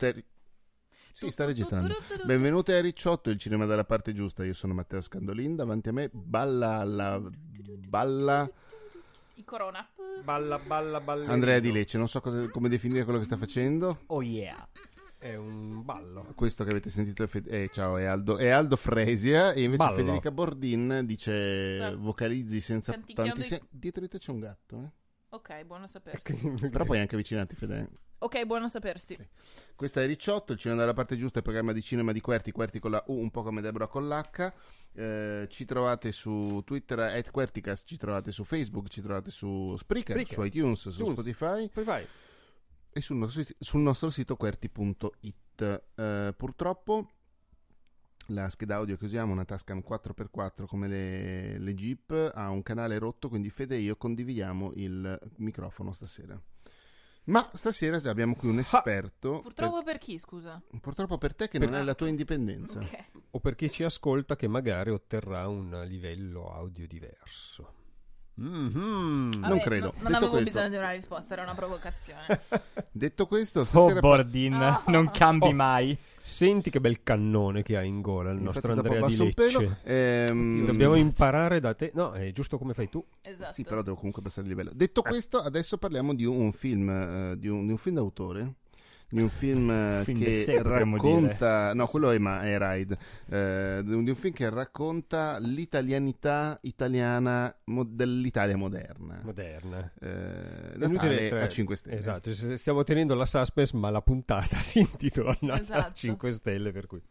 benvenuti a... Sì, sta registrando. Benvenuti a Ricciotto, il cinema dalla parte giusta. Io sono Matteo Scandolin, davanti a me balla la... balla... I corona. Balla, balla, balla. Andrea Di Lecce, non so cosa- come definire quello che sta facendo. Oh yeah. È un ballo. Questo che avete sentito è, Fe- eh, ciao, è Aldo, è Aldo Fresia e invece Ballo. Federica Bordin dice Sta vocalizzi senza tanti se- Dietro di te c'è un gatto, eh? Ok, buono a sapersi. Però puoi anche avvicinarti, Fede. Ok, buono a sapersi. Questo è Ricciotto, il cinema dalla parte giusta, il programma di cinema di Querti, Querti con la U, un po' come Deborah con l'H. Eh, ci trovate su Twitter, at Querticast, ci trovate su Facebook, ci trovate su Spreaker, Spreaker. su iTunes, su iTunes. Spotify fai. e sul nostro, sul nostro sito querti.it. Eh, purtroppo la scheda audio che usiamo, una Tascam 4x4 come le, le Jeep, ha un canale rotto, quindi Fede e io condividiamo il microfono stasera. Ma stasera abbiamo qui un esperto. Purtroppo per chi, scusa? per- purtroppo per te che Per- non è la tua indipendenza. Ok. O per chi ci ascolta che magari otterrà un livello audio diverso. Mhm. Vabbè, credo. no- non Detto avevo questo- bisogno di una risposta, era una provocazione. Detto questo, Oh, Bordin, Ah. non cambi Oh. mai. Senti che bel cannone che ha in gola il Infatti nostro Andrea di un pelo. Lecce. Ehm, Dobbiamo imparare da te. No, è giusto come fai tu. esatto. Sì, però devo comunque passare il livello. Detto questo, adesso parliamo di un film, eh, di, un, di un film d'autore. Di un film, eh, Film che potremmo racconta, no, quello è, ma è Ride. Eh, di un film che racconta l'italianità italiana mo- dell'Italia moderna. Moderna. Eh, Natale tre- a 5 stelle. Esatto, stiamo tenendo la suspense, ma la puntata si intitola Natale a Esatto. 5 stelle, per cui...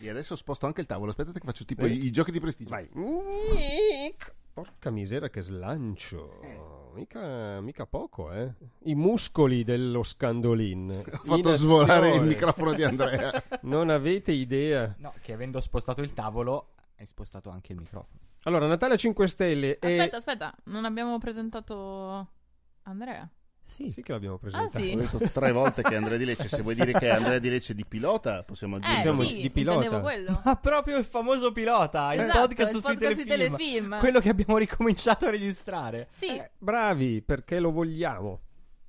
E adesso sposto anche il tavolo. Aspettate che faccio tipo Eh? i, i giochi di prestigio. Vai. Porca misera che slancio. Mica, mica poco, eh. I muscoli dello scandolin. Ho fatto In svolare il microfono di Andrea. Non avete idea. No, che avendo spostato il tavolo, hai spostato anche il microfono. Allora, Natale a 5 stelle è... Aspetta, aspetta, non abbiamo presentato Andrea. Sì, sì che l'abbiamo presentato. Ah, sì? Ho detto tre volte che Andrea Di Lecce. Se vuoi dire che è Andrea Di Lecce di pilota, possiamo Eh, dire. Siamo sì, di pilota. Ma proprio il famoso pilota, il Esatto, podcast, il sui podcast telefilm. telefilm. Quello che abbiamo ricominciato a registrare. Sì, Eh, bravi, perché lo vogliamo.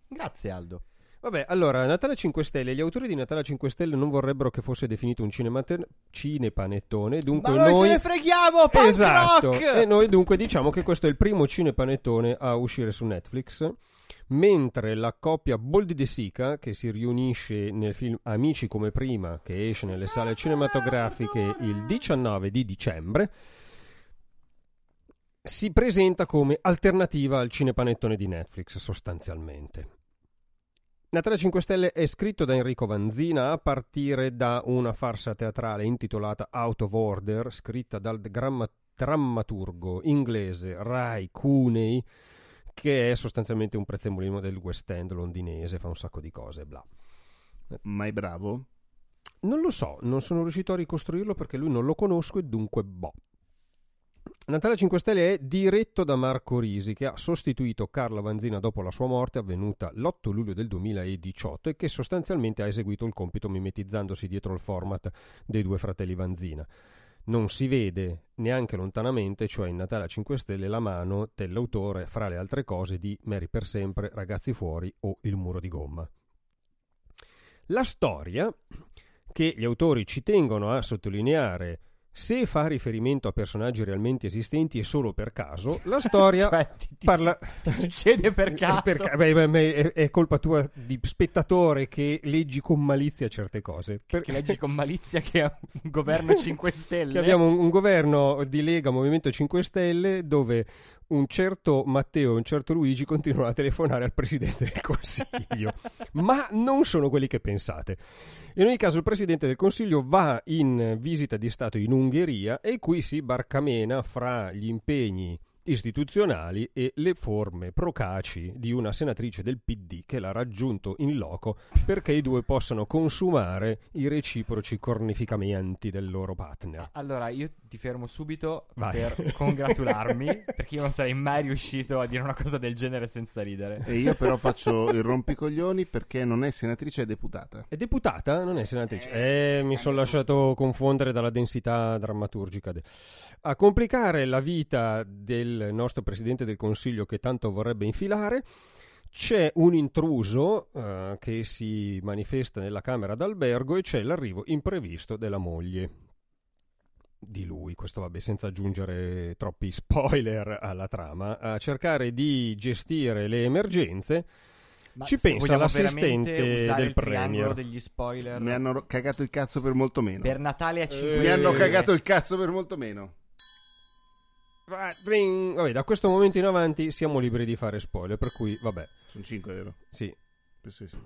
Grazie Aldo. Vabbè, allora, Natale a 5 Stelle. Gli autori di Natale a 5 Stelle non vorrebbero che fosse definito un cinemate- cinepanettone, dunque Ma noi, noi... ce ne freghiamo, punk esatto, rock! e noi dunque diciamo che questo è il primo cinepanettone a uscire su Netflix, mentre la coppia Boldi De Sica, che si riunisce nel film Amici come prima, che esce nelle sale cinematografiche il 19 di dicembre, si presenta come alternativa al cinepanettone di Netflix sostanzialmente. Natale 5 Stelle è scritto da Enrico Vanzina a partire da una farsa teatrale intitolata Out of Order, scritta dal drammaturgo inglese Rai Cooney, che è sostanzialmente un prezzemolino del West End londinese, fa un sacco di cose, bla. Ma è bravo? Non lo so, non sono riuscito a ricostruirlo perché lui non lo conosco e dunque boh. Natale 5 Stelle è diretto da Marco Risi che ha sostituito Carla Vanzina dopo la sua morte avvenuta l'8 luglio del 2018 e che sostanzialmente ha eseguito il compito mimetizzandosi dietro il format dei due fratelli Vanzina. Non si vede neanche lontanamente, cioè in Natale a 5 Stelle, la mano dell'autore fra le altre cose di Mary per sempre, Ragazzi fuori o Il muro di gomma. La storia che gli autori ci tengono a sottolineare se fa riferimento a personaggi realmente esistenti e solo per caso, la storia Cioè, ti, ti- parla... ti succede per caso. Perché- beh, beh, è, è colpa tua di spettatore che leggi con malizia certe cose. Che leggi con malizia che ha un governo 5 stelle. Che abbiamo un, un governo di Lega Movimento 5 Stelle dove un certo Matteo e un certo Luigi continuano a telefonare al Presidente del Consiglio. Ma non sono quelli che pensate. In ogni caso il Presidente del Consiglio va in visita di Stato in Ungheria e qui si barcamena fra gli impegni istituzionali e le forme procaci di una senatrice del PD che l'ha raggiunto in loco perché i due possano consumare i reciproci cornificamenti del loro partner. Allora, io ti fermo subito Vai. per congratularmi, perché io non sarei mai riuscito a dire una cosa del genere senza ridere. E io però faccio il rompicoglioni perché non è senatrice, è deputata. È deputata? Non è senatrice? Eh, mi sono lasciato confondere dalla densità drammaturgica. de- A complicare la vita del nostro Presidente del Consiglio che tanto vorrebbe infilare, c'è un intruso eh, che si manifesta nella camera d'albergo e c'è l'arrivo imprevisto della moglie di lui, questo vabbè senza aggiungere troppi spoiler alla trama, a cercare di gestire le emergenze. Ma Ci pensa l'assistente del Premier. degli spoiler Mi hanno cagato il cazzo per molto meno. per Natale a 5 Eh, Mi hanno cagato il cazzo per molto meno. Vabbè, da questo momento in avanti siamo liberi di fare spoiler, per cui vabbè, Sono 5, vero? sì. Sì, sì.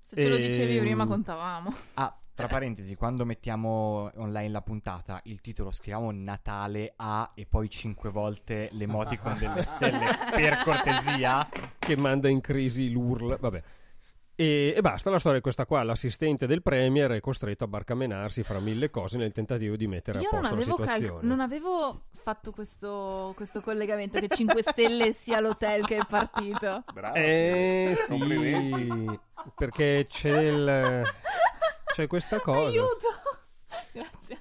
Se ce lo Ehm, dicevi prima contavamo. Ah, tra parentesi, quando mettiamo online la puntata, il titolo scriviamo Natale a e poi 5 volte l'emoticon delle stelle per cortesia. Che manda in crisi l'URL, vabbè. E, e basta, la storia è questa qua. L'assistente del Premier è costretto a barcamenarsi fra mille cose nel tentativo di mettere Io a posto la avevo, cal- situazione. non avevo fatto questo, questo collegamento che 5 Stelle sia l'hotel che è partito. Bravo. Eh sì, perché c'è il... C'è questa cosa. Aiuto! Grazie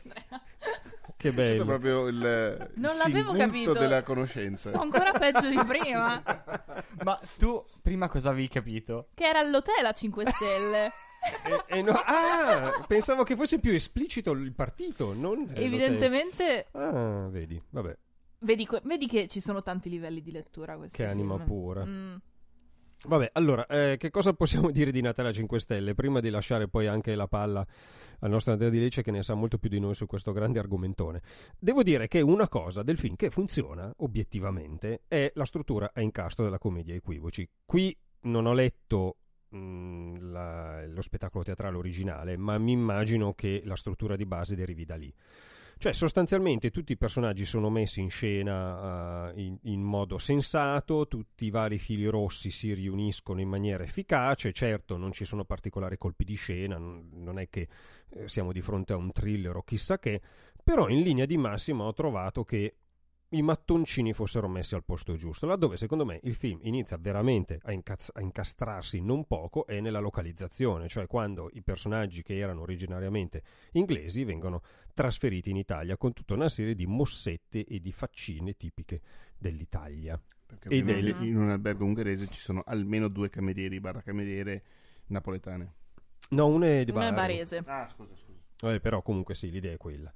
Che È stato bello. proprio il, Non l'avevo capito. della conoscenza. Sto ancora peggio di prima. Ma tu prima cosa avevi capito? Che era l'hotel a 5 Stelle. E- e no- ah, pensavo che fosse più esplicito il partito, non Evidentemente, l'hotel. Ah, vedi, vabbè, vedi, vedi che ci sono tanti livelli di lettura. questo che anima film. pura. Mm. Vabbè, allora, eh, che cosa possiamo dire di Natale a 5 Stelle? Prima di lasciare poi anche la palla al nostro Andrea Di Lecce che ne sa molto più di noi su questo grande argomentone. Devo dire che una cosa del film che funziona obiettivamente è la struttura a incastro della commedia equivoci. Qui non ho letto mh, la- lo spettacolo teatrale originale, ma mi immagino che la struttura di base derivi da lì. Cioè, sostanzialmente tutti i personaggi sono messi in scena eh, in, in modo sensato, tutti i vari fili rossi si riuniscono in maniera efficace. Certo, non ci sono particolari colpi di scena, non, non è che eh, siamo di fronte a un thriller o chissà che, però in linea di massima ho trovato che i mattoncini fossero messi al posto giusto. Laddove secondo me il film inizia veramente a, incaz- a incastrarsi non poco è nella localizzazione, cioè quando i personaggi che erano originariamente inglesi vengono trasferiti in Italia con tutta una serie di mossette e di faccine tipiche dell'Italia. Perché ovviamente lì- in un albergo ungherese ci sono almeno due camerieri barra cameriere napoletane. No, una è di Una è Bari. barese. Ah, scusa, scusa. Vabbè, però comunque sì, l'idea è quella.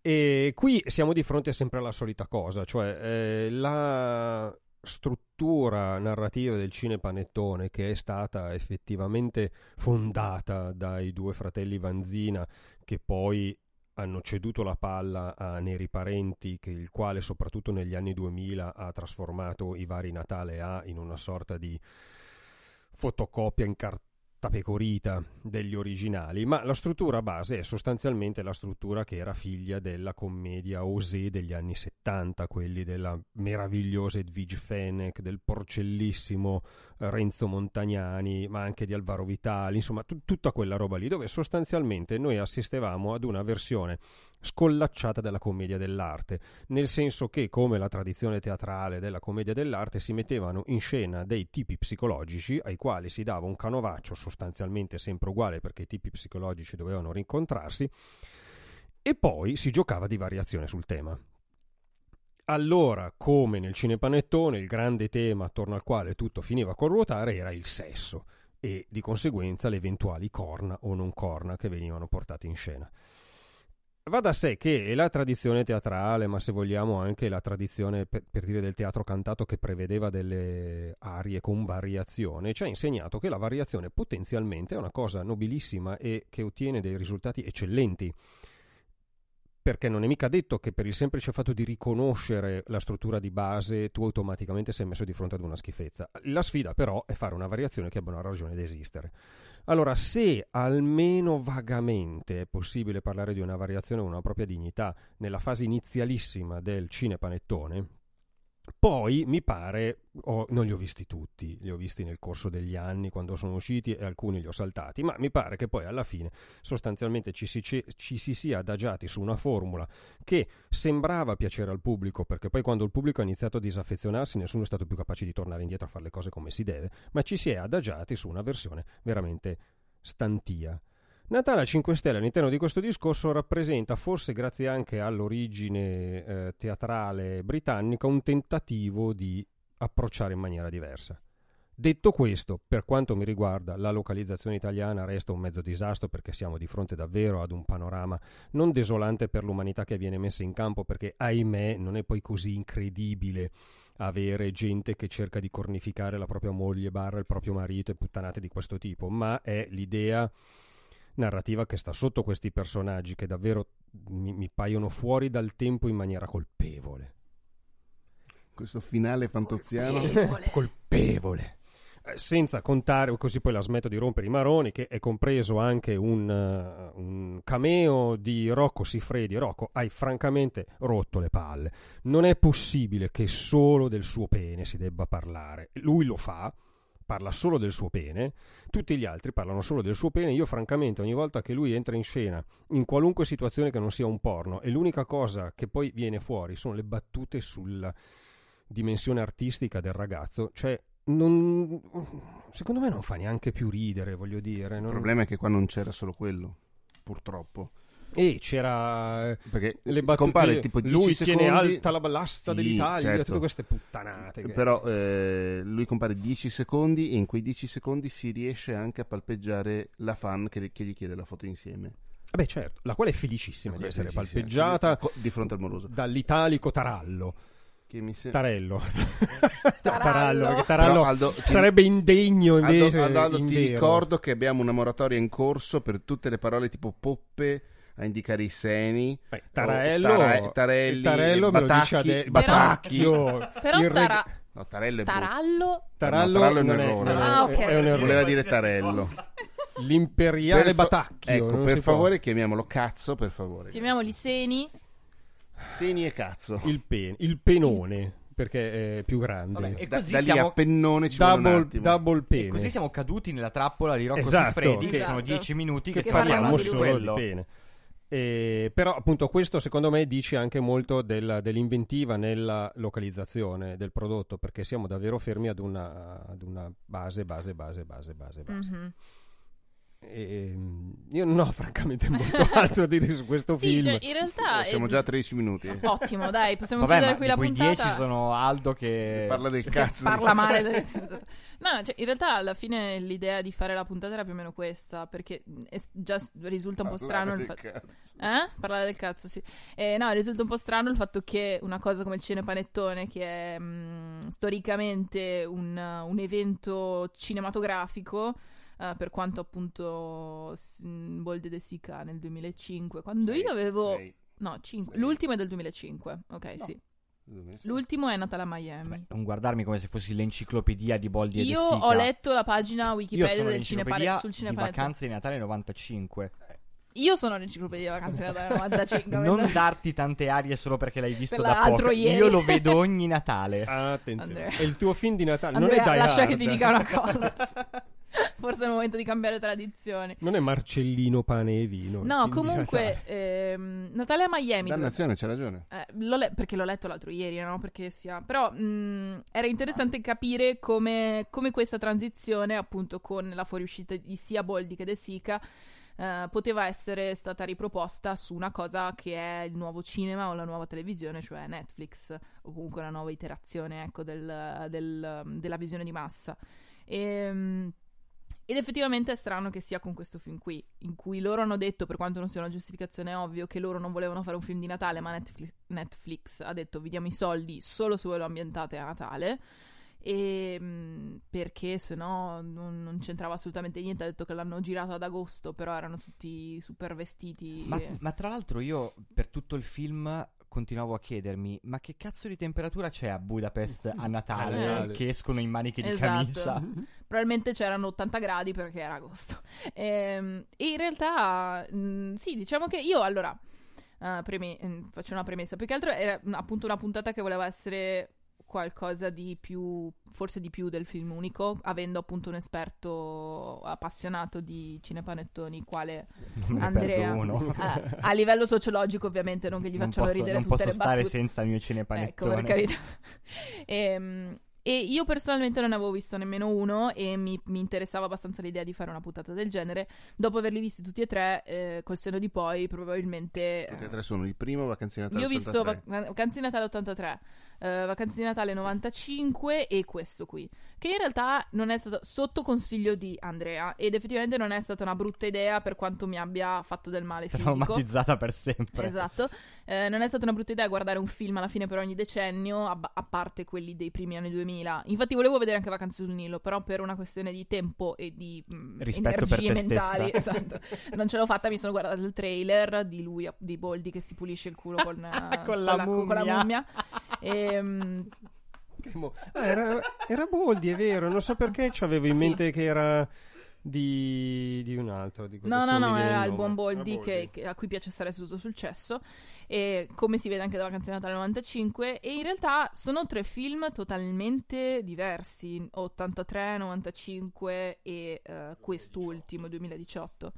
E qui siamo di fronte sempre alla solita cosa, cioè eh, la struttura narrativa del cinepanettone che è stata effettivamente fondata dai due fratelli Vanzina che poi hanno ceduto la palla a Neri Parenti, che il quale soprattutto negli anni 2000 ha trasformato i vari Natale A in una sorta di fotocopia in carta pecorita degli originali, ma la struttura base è sostanzialmente la struttura che era figlia della commedia Osé degli anni 70, quelli della meravigliosa Edwige Fenech, del porcellissimo eh, Renzo Montagnani, ma anche di Alvaro Vitali, insomma tu- tutta quella roba lì, dove sostanzialmente noi assistevamo ad una versione scollacciata della commedia dell'arte, nel senso che, come la tradizione teatrale della commedia dell'arte, si mettevano in scena dei tipi psicologici ai quali si dava un canovaccio sostanzialmente sempre uguale perché i tipi psicologici dovevano rincontrarsi e poi si giocava di variazione sul tema. Allora, come nel cinepanettone, il grande tema attorno al quale tutto finiva col ruotare era il sesso e di conseguenza le eventuali corna o non corna che venivano portate in scena. Va da sé che la tradizione teatrale, ma se vogliamo anche la tradizione per, per dire del teatro cantato che prevedeva delle arie con variazione, ci ha insegnato che la variazione potenzialmente è una cosa nobilissima e che ottiene dei risultati eccellenti. Perché non è mica detto che per il semplice fatto di riconoscere la struttura di base tu automaticamente sei messo di fronte ad una schifezza. La sfida però è fare una variazione che abbia una ragione di esistere. Allora, se almeno vagamente è possibile parlare di una variazione con una propria dignità nella fase inizialissima del cinepanettone, poi mi pare, oh, non li ho visti tutti, li ho visti nel corso degli anni quando sono usciti e alcuni li ho saltati, ma mi pare che poi alla fine sostanzialmente ci si, ci si sia adagiati su una formula che sembrava piacere al pubblico, perché poi quando il pubblico ha iniziato a disaffezionarsi nessuno è stato più capace di tornare indietro a fare le cose come si deve, ma ci si è adagiati su una versione veramente stantia. Natale a 5 Stelle all'interno di questo discorso rappresenta, forse grazie anche all'origine eh, teatrale britannica, un tentativo di approcciare in maniera diversa. Detto questo, per quanto mi riguarda, la localizzazione italiana resta un mezzo disastro perché siamo di fronte davvero ad un panorama non desolante per l'umanità che viene messa in campo perché, ahimè, non è poi così incredibile avere gente che cerca di cornificare la propria moglie barra il proprio marito e puttanate di questo tipo, ma è l'idea narrativa che sta sotto questi personaggi che davvero mi, mi paiono fuori dal tempo in maniera colpevole. Questo finale fantoziano. Colpevole. colpevole. Eh, Senza contare, così poi la smetto di rompere i maroni, che è compreso anche un, eh, un cameo di Rocco Siffredi. Rocco, hai francamente rotto le palle. Non è possibile che solo del suo pene si debba parlare. Lui lo fa, parla solo del suo pene, tutti gli altri parlano solo del suo pene. Io, francamente, ogni volta che lui entra in scena, in qualunque situazione che non sia un porno, e l'unica cosa che poi viene fuori sono le battute sulla dimensione artistica del ragazzo, cioè non- secondo me non fa neanche più ridere, voglio dire. Il non- problema è che qua non c'era solo quello, purtroppo. E c'era eh, Perché le battute compare tipo 10 lui secondi... tiene alta la ballasta Sì, dell'Italia, certo. tutte queste puttanate. che- Però eh, lui compare 10 secondi e in quei 10 secondi si riesce anche a palpeggiare la fan che, che gli chiede la foto insieme. Vabbè, certo, la quale è felicissima di essere sì, palpeggiata di fronte al moroso. dall'italico Tarallo. Che mi se- Tarello. Tarallo. perché Però, Tarallo Aldo, ti- sarebbe indegno Aldo, invece. Aldo, Aldo, ti invero. ricordo che abbiamo una moratoria in corso per tutte le parole tipo poppe a indicare i seni. Beh, Tarello, tara- tarelli, Tarello me lo dice Batacchi. ade- Però- Batacchio. Però il re- Tara- No, Tarello è. Tarallo Tarallo, No, Tarallo è un errore. non Ah, ok. è un errore. Voleva dire Tarello. L'imperiale Per fa- Batacchio. Ecco, per si può. favore chiamiamolo cazzo, per favore. Chiamiamoli seni. Seni e cazzo. Il, pen- il penone, perché è più grande. Vabbè, e Da, così da lì siamo- a pennone ci double, double pene. E così siamo caduti nella trappola di Rocco Esatto, Siffredi, che esatto. sono 10 minuti che, che parliamo parliamo di solo quello. di pene. Eh, però appunto questo secondo me dice anche molto della- dell'inventiva nella localizzazione del prodotto perché siamo davvero fermi ad una, ad una base, base, base, base, base, base. Mhm. E, mm, io non ho francamente molto altro da dire su questo Sì, film. cioè, in realtà Siamo è- già a 13 minuti. ottimo, dai, possiamo Vabbè, chiudere qui la puntata. 10 sono Aldo che... Parla del cazzo. parla male. de- esatto. No, cioè, in realtà alla fine l'idea di fare la puntata era più o meno questa, perché è s- già risulta un po' strano il fatto... Eh? Parlare del cazzo, sì. Eh, no, risulta un po' strano il fatto che una cosa come il cinepanettone, che è mh, storicamente un, un evento cinematografico, eh, per quanto appunto mh, Bolde de Sica nel 2005, quando io avevo... No, cinque- Sei. l'ultimo è del 2005, ok, No. sì. L'ultimo è Natale a Miami. Beh, non guardarmi come se fossi l'enciclopedia di Boldi e Io ho letto la pagina Wikipedia del l'enciclopedia sul di cinepanettone. vacanze di Natale 95. Io sono l'enciclopedia di vacanze di Natale 95. Non vedo- darti tante arie solo perché l'hai visto Per da poco. ieri. Io lo vedo ogni Natale. Attenzione, Andrea. è il tuo film di Natale, Andrea, non è Die lascia Hard. che ti dica una cosa. Forse è il momento di cambiare tradizione. Non è Marcellino pane e vino. No, comunque, Natale. ehm, Natale a Miami. Dannazione, c'è ragione. Eh, l'ho le- perché l'ho letto l'altro ieri, no? Perché sia... Però mh, era interessante capire come, come questa transizione, appunto, con la fuoriuscita di sia Boldi che De Sica, eh, poteva essere stata riproposta su una cosa che è il nuovo cinema o la nuova televisione, cioè Netflix, o comunque una nuova iterazione, ecco, del- del- della visione di massa. Ehm, ed effettivamente è strano che sia con questo film qui, in cui loro hanno detto, per quanto non sia una giustificazione ovvio, che loro non volevano fare un film di Natale, ma Netflix, Netflix ha detto vi diamo i soldi solo se voi lo ambientate a Natale. E mh, perché se no non, non c'entrava assolutamente niente. Ha detto che l'hanno girato ad agosto, però erano tutti super vestiti. Ma, e- ma tra l'altro io per tutto il film continuavo a chiedermi ma che cazzo di temperatura c'è a Budapest a Natale, A Natale. che escono in maniche di Esatto. camicia? Probabilmente c'erano 80 gradi perché era agosto. Ehm, E, in realtà, mh, sì, diciamo che io allora eh, preme- mh, faccio una premessa. Più che altro era mh, appunto una puntata che voleva essere qualcosa di più, forse di più del film unico, avendo appunto un esperto appassionato di cinepanettoni, quale Non Andrea. perdo uno. a, a livello sociologico, ovviamente, non che gli non facciano posso, ridere non tutte posso le stare battute. senza il mio Ecco, cinepanettone. per carità. Ehm, e io personalmente non ne avevo visto nemmeno uno e mi, mi interessava abbastanza l'idea di fare una puntata del genere. Dopo averli visti tutti e tre, eh, col seno di poi, probabilmente... Tutti e eh, tre sono il primo Vacanze di Natale io ho visto 83. Vac- Vacanze di Natale 83, eh, Vacanze di Natale 95 e questo qui, che in realtà non è stato sotto consiglio di Andrea ed effettivamente non è stata una brutta idea per quanto mi abbia fatto del male fisico. Traumatizzata per sempre. Esatto, Eh, non è stata una brutta idea guardare un film alla fine per ogni decennio, a, a parte quelli dei primi anni 2000. Infatti volevo vedere anche Vacanze sul Nilo, però per una questione di tempo e di mh, Rispetto per energie te mentali, esatto, non ce l'ho fatta, mi sono guardata il trailer di lui, di Boldi che si pulisce il culo con, eh, Con la con la mummia. Ehm, Che mo- Ah, era, era Boldi, è vero. Non so perché ci avevo in Sì. mente che era di, di un altro. Di No, no, no, era il buon Boldi Era che- che- a cui piace stare seduto sul cesso e come si vede anche da Vacanze di Natale 95 e in realtà sono tre film totalmente diversi, 83, 95 e eh, quest'ultimo 2018.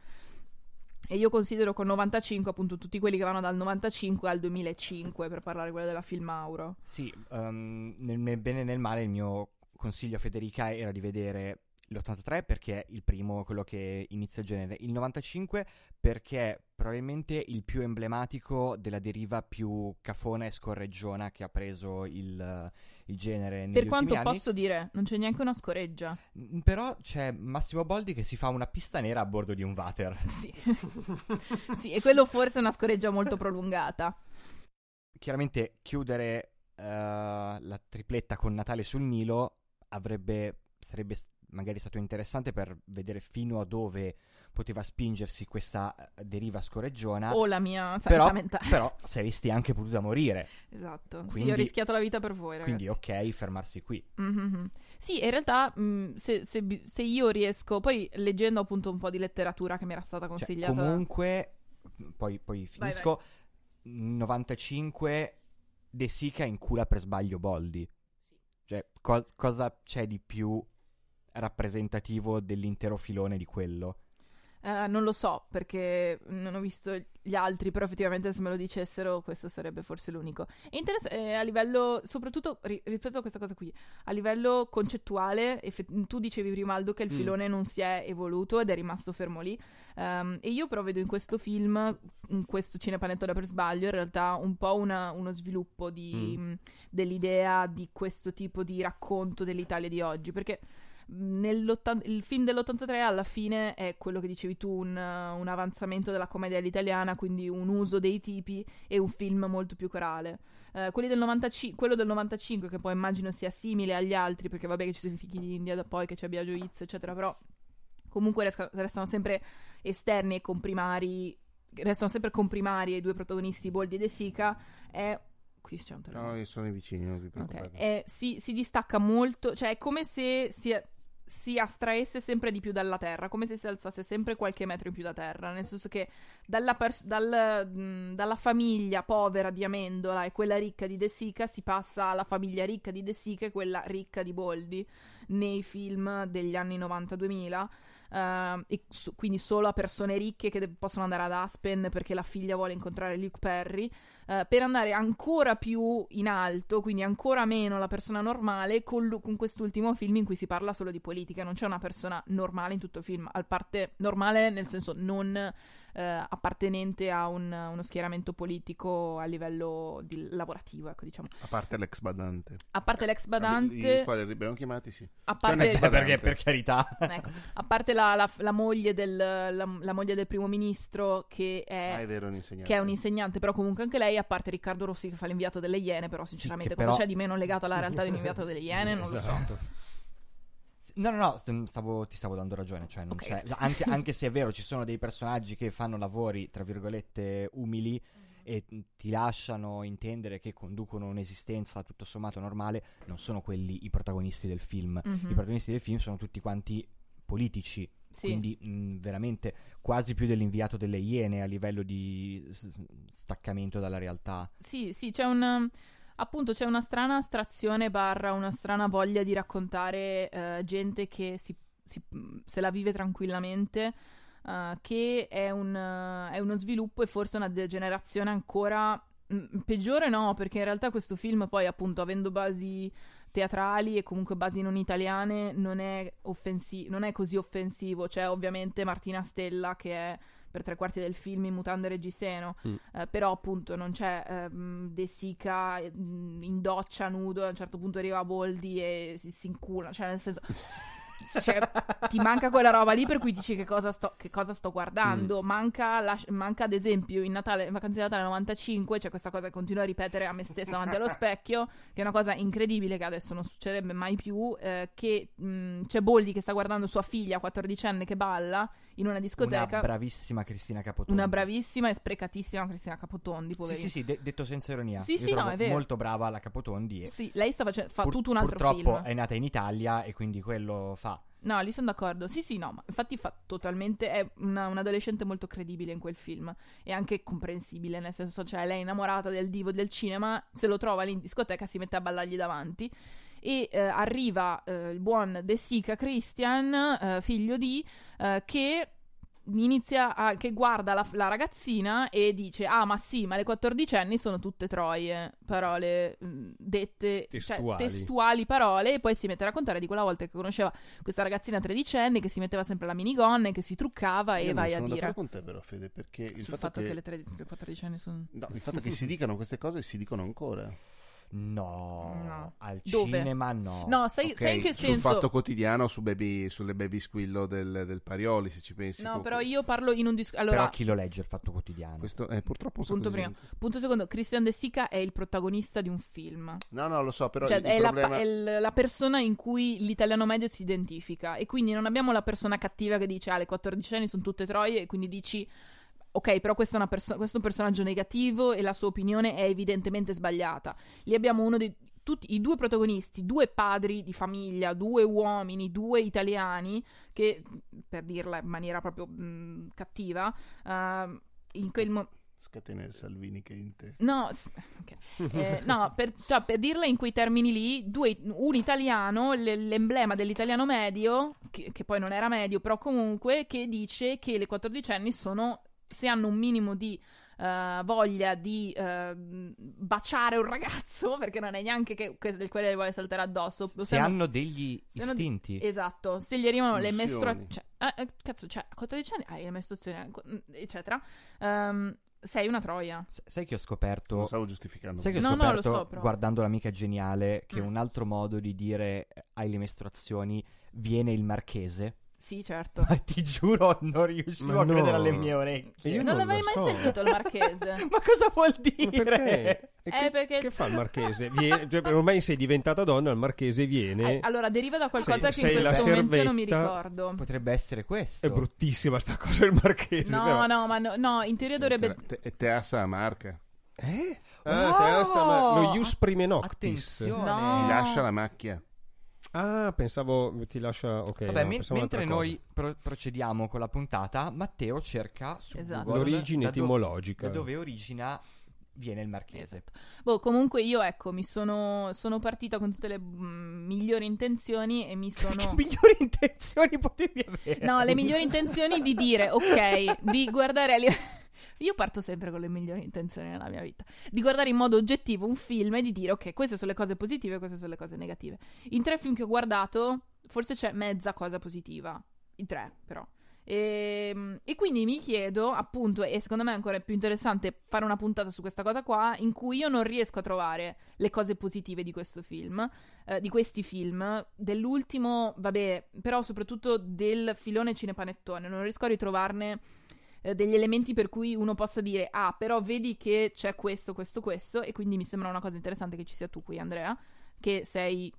E io considero con 95 appunto tutti quelli che vanno dal 95 al 2005 per parlare quello della Filmauro. Sì, nel, nel bene e nel male il mio consiglio a Federica era di vedere l'83 perché è il primo, quello che inizia il genere, il 95 perché è probabilmente il più emblematico della deriva più cafona e scorreggiona che ha preso il, il genere negli Per quanto anni. posso dire, non c'è neanche una scoreggia. Però c'è Massimo Boldi che si fa una pista nera a bordo di un water. Sì. sì, e quello forse è una scoreggia molto prolungata. Chiaramente chiudere eh, la tripletta con Natale sul Nilo avrebbe sarebbe s- magari stato interessante per vedere fino a dove poteva spingersi questa eh, deriva scoreggiona. O la mia sanità però, mentale. però saresti anche potuta morire. Esatto. sì, Quindi- ho rischiato la vita per voi, ragazzi. Quindi ok, fermarsi qui. Mhm. Sì, in realtà mh, se, se bi- se io riesco, poi leggendo appunto un po' di letteratura che mi era stata Cioè, consigliata. comunque, poi, poi finisco. 95 De Sica incula per sbaglio Boldi. Cioè, co- cosa c'è di più rappresentativo dell'intero filone di quello? Eh, non lo so perché non ho visto gli altri, però effettivamente se me lo dicessero questo sarebbe forse l'unico. È interessante a livello, soprattutto ri- rispetto a questa cosa qui, a livello concettuale, effe- tu dicevi prima Aldo che il Mm. filone non si è evoluto ed è rimasto fermo lì, Ehm, e io però vedo in questo film, in questo cinepanettone per sbaglio, in realtà un po' una- uno sviluppo di, mh, dell'idea di questo tipo di racconto dell'Italia di oggi, perché il film dell'83 alla fine è quello che dicevi tu, un, un avanzamento della commedia all'italiana, quindi un uso dei tipi e un film molto più corale. Eh, del 95, quello del 95, che poi immagino sia simile agli altri, perché vabbè che ci sono i fichi d'India, da poi che c'è Biagio Izzo, eccetera, però comunque resca- restano sempre esterni e comprimari, restano sempre comprimari i due protagonisti, Boldi e De Sica, è... Qui c'è un telefono. No, sono vicini, non vi Ok, preoccupate. eh, si, si distacca molto, cioè è come se si, si astraesse sempre di più dalla terra, come se si alzasse sempre qualche metro in più da terra, nel senso che dalla, pers- dal- mh, dalla famiglia povera di Amendola e quella ricca di De Sica si passa alla famiglia ricca di De Sica e quella ricca di Boldi nei film degli anni 90-2000. Eh, e so- quindi solo a persone ricche che de- possono andare ad Aspen perché la figlia vuole incontrare Luke Perry eh, per andare ancora più in alto, quindi ancora meno la persona normale, con, lu- con quest'ultimo film in cui si parla solo di politica. Non c'è una persona normale in tutto il film, al parte normale nel senso non eh, appartenente a un- uno schieramento politico a livello di- lavorativo, ecco diciamo. A parte l'ex badante. A parte l'ex Gli badante, spoiler li abbiamo chiamati, sì. a C'è parte... Cioè, perché per carità. Ecco, a parte la, la- la moglie del, la, la moglie del primo ministro che è, Ah, è vero, un insegnante. che è un insegnante, però comunque anche lei, a parte Riccardo Rossi che fa l'inviato delle Iene, però sinceramente che cosa però- c'è di meno legato alla realtà di un inviato delle Iene? Non lo so. No, no, no, st- stavo- ti stavo dando ragione. Cioè, non Ok. c'è- anche, anche se è vero, ci sono dei personaggi che fanno lavori, tra virgolette, umili e ti lasciano intendere che conducono un'esistenza tutto sommato normale, non sono quelli i protagonisti del film. Mhm. I protagonisti del film sono tutti quanti politici, Sì. quindi mh, veramente quasi più dell'inviato delle Iene a livello di s- staccamento dalla realtà. Sì, sì, c'è un... Appunto, c'è una strana astrazione barra una strana voglia di raccontare eh, gente che si, si- se la vive tranquillamente, eh, che è, un, eh, è uno sviluppo e forse una degenerazione ancora mm, peggiore no, perché in realtà questo film poi appunto avendo basi teatrali e comunque basi non italiane non è, offensi- non è così offensivo. C'è ovviamente Martina Stella che è per tre quarti del film in mutande reggiseno, Mm. eh, però appunto non c'è ehm, De Sica mm, in doccia nudo, a un certo punto arriva Boldi e si, si incula, cioè nel senso... Cioè, ti manca quella roba lì per cui dici che cosa sto, che cosa sto guardando. Manca, la- manca, ad esempio, in Natale, in vacanze di Natale 95, c'è questa cosa che continuo a ripetere a me stessa davanti allo specchio, che è una cosa incredibile che adesso non succederebbe mai più, eh, che mh, c'è Boldi che sta guardando sua figlia 14enne che balla in una Una discoteca. bravissima Cristina Capotondi. Una bravissima e sprecatissima Cristina Capotondi, Sì, poverina. sì, sì, de- detto senza ironia. Sì, Io sì, no, è vero. Molto brava la Capotondi. E Sì, lei sta facendo, fa pur- tutto un altro purtroppo film. è nata in Italia e quindi quello fa. No, lì sono d'accordo. Sì, sì, no, ma infatti fa totalmente. È una, un adolescente molto credibile in quel film. E anche comprensibile, nel senso, cioè, lei è innamorata del divo del cinema, se lo trova lì in discoteca si mette a ballargli davanti. E eh, arriva eh, il buon De Sica Christian, eh, figlio di, eh, che inizia a, che guarda la, la ragazzina e dice ah ma sì ma le quattordicenni sono tutte troie parole mh, dette cioè, Testuali. testuali parole e poi si mette a raccontare di quella volta che conosceva questa ragazzina tredicenne che si metteva sempre la minigonna e che si truccava e Io vai non a sono dire d'accordo con te però Fede, perché il sul fatto, che... le, tre- le quattordicenni sono No, il fatto che si dicano queste cose si dicono ancora. No, No. al Dove? cinema no. no sai, Ok, sai in che sul senso fatto quotidiano su baby, sulle baby squillo del, del Parioli, se ci pensi. no tu- però io parlo in un discorso allora Però chi lo legge il fatto quotidiano? Questo è purtroppo un Punto primo. gente. punto secondo Christian De Sica è il protagonista di un film No, no, lo so, però cioè il, è, il la, problema... è la persona in cui l'italiano medio si identifica e quindi non abbiamo la persona cattiva che dice ah le 14 anni sono tutte troie e quindi dici ok però questa è una perso- questo è un personaggio negativo e la sua opinione è evidentemente sbagliata lì abbiamo uno dei tutti i due protagonisti, due padri di famiglia, due uomini, due italiani che, per dirla in maniera proprio mh, cattiva, ehm, in quel momento Scatena il Salvini che è in te. No, s- ok. Eh, no per, cioè, per dirla in quei termini lì, due- un italiano, l'emblema dell'italiano medio, che, che poi non era medio, però comunque, che dice che le quattordicenni sono, se hanno un minimo di eh, voglia di eh, baciare un ragazzo, perché non è neanche che, que- del quale le vuole saltare addosso. Se se hanno- hanno degli se hanno istinti. Esatto, se gli arrivano le Pulsioni. mestruazioni, cioè, eh, eh, cazzo, cioè, a 14 anni hai le mestruazioni, eh, eccetera, ehm, sei una troia. S- sai che ho scoperto Lo stavo giustificando. Sai che ho No, no, lo scoperto so, però. guardando l'amica geniale che Mm. un altro modo di dire hai le mestruazioni viene il marchese? Sì, certo. Ma ti giuro, non riuscivo Ma a credere alle mie orecchie. Io non non l'avevi mai so. sentito il marchese? Ma cosa vuol Ma dire? perché? E Eh, che, perché- che fa il marchese? Viene- cioè, ormai sei diventata donna, il marchese viene. Eh, allora, deriva da qualcosa Sei- che in sei la questo momento non mi ricordo. Potrebbe essere questo. È bruttissima sta cosa il marchese. No, però. no, ma no, no, in teoria dovrebbe... Te, te, Teassa a Marca. Eh? Oh! Ah, te la sta- lo ius prime noctis. Attenzione. No. Ti lascia la macchia. Ah, pensavo ti lascia. Ok, Vabbè, no, men- mentre noi pro- procediamo con la puntata, Matteo cerca su Esatto. Google L'origine da do- etimologica. da dove origina viene il marchese. Esatto. Boh, comunque io, ecco, mi sono, sono partita con tutte le mm, migliori intenzioni e mi Che sono... migliori intenzioni potevi avere? No, le migliori intenzioni di dire, ok, di guardare a li- Io parto sempre con le migliori intenzioni nella mia vita. Di guardare in modo oggettivo un film e di dire, ok, queste sono le cose positive, queste sono le cose negative. In tre film che ho guardato, forse c'è mezza cosa positiva. In tre, però. E, e quindi mi chiedo, appunto, e secondo me è ancora più interessante fare una puntata su questa cosa qua, in cui io non riesco a trovare le cose positive di questo film, eh, di questi film, dell'ultimo, vabbè, però soprattutto del filone cinepanettone, non riesco a ritrovarne eh, degli elementi per cui uno possa dire, ah, però vedi che c'è questo, questo, questo, e quindi mi sembra una cosa interessante che ci sia tu qui, Andrea, che sei,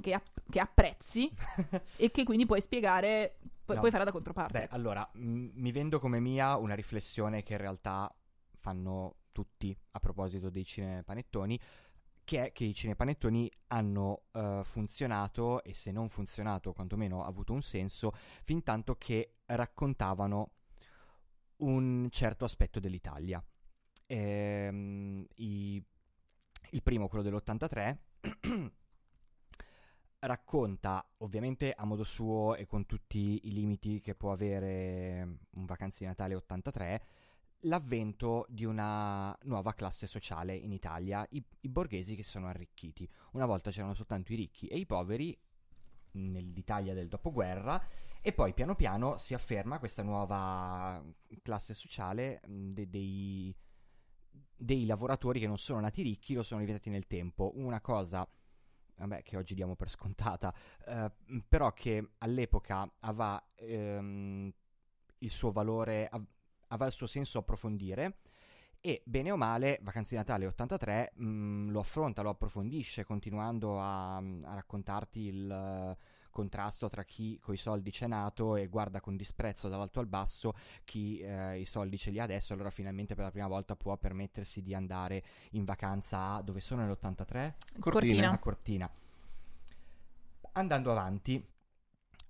che, app- che apprezzi e che quindi puoi spiegare, pu- No. puoi fare da controparte. Beh, allora, m- mi vendo come mia una riflessione che in realtà fanno tutti a proposito dei cinepanettoni, che è che i cinepanettoni hanno eh, funzionato, e se non funzionato, quantomeno ha avuto un senso, fin tanto che raccontavano un certo aspetto dell'Italia. Ehm, i- il primo, quello dell'83, racconta, ovviamente a modo suo e con tutti i limiti che può avere un Vacanze di Natale 83, l'avvento di una nuova classe sociale in Italia, i, i borghesi che sono arricchiti. Una volta c'erano soltanto i ricchi e i poveri nell'Italia del dopoguerra E poi piano piano si afferma questa nuova classe sociale de- dei, dei lavoratori che non sono nati ricchi, lo sono diventati nel tempo. Una cosa vabbè, che oggi diamo per scontata, eh, però che all'epoca aveva ehm, il suo valore, av- aveva il suo senso approfondire. E bene o male, Vacanze di Natale 83 mh, lo affronta, lo approfondisce, continuando a, a raccontarti il contrasto tra chi coi soldi c'è nato e guarda con disprezzo dall'alto al basso chi eh, i soldi ce li ha adesso, allora finalmente per la prima volta può permettersi di andare in vacanza a dove sono nell'83? Cortina. a Cortina. Andando avanti,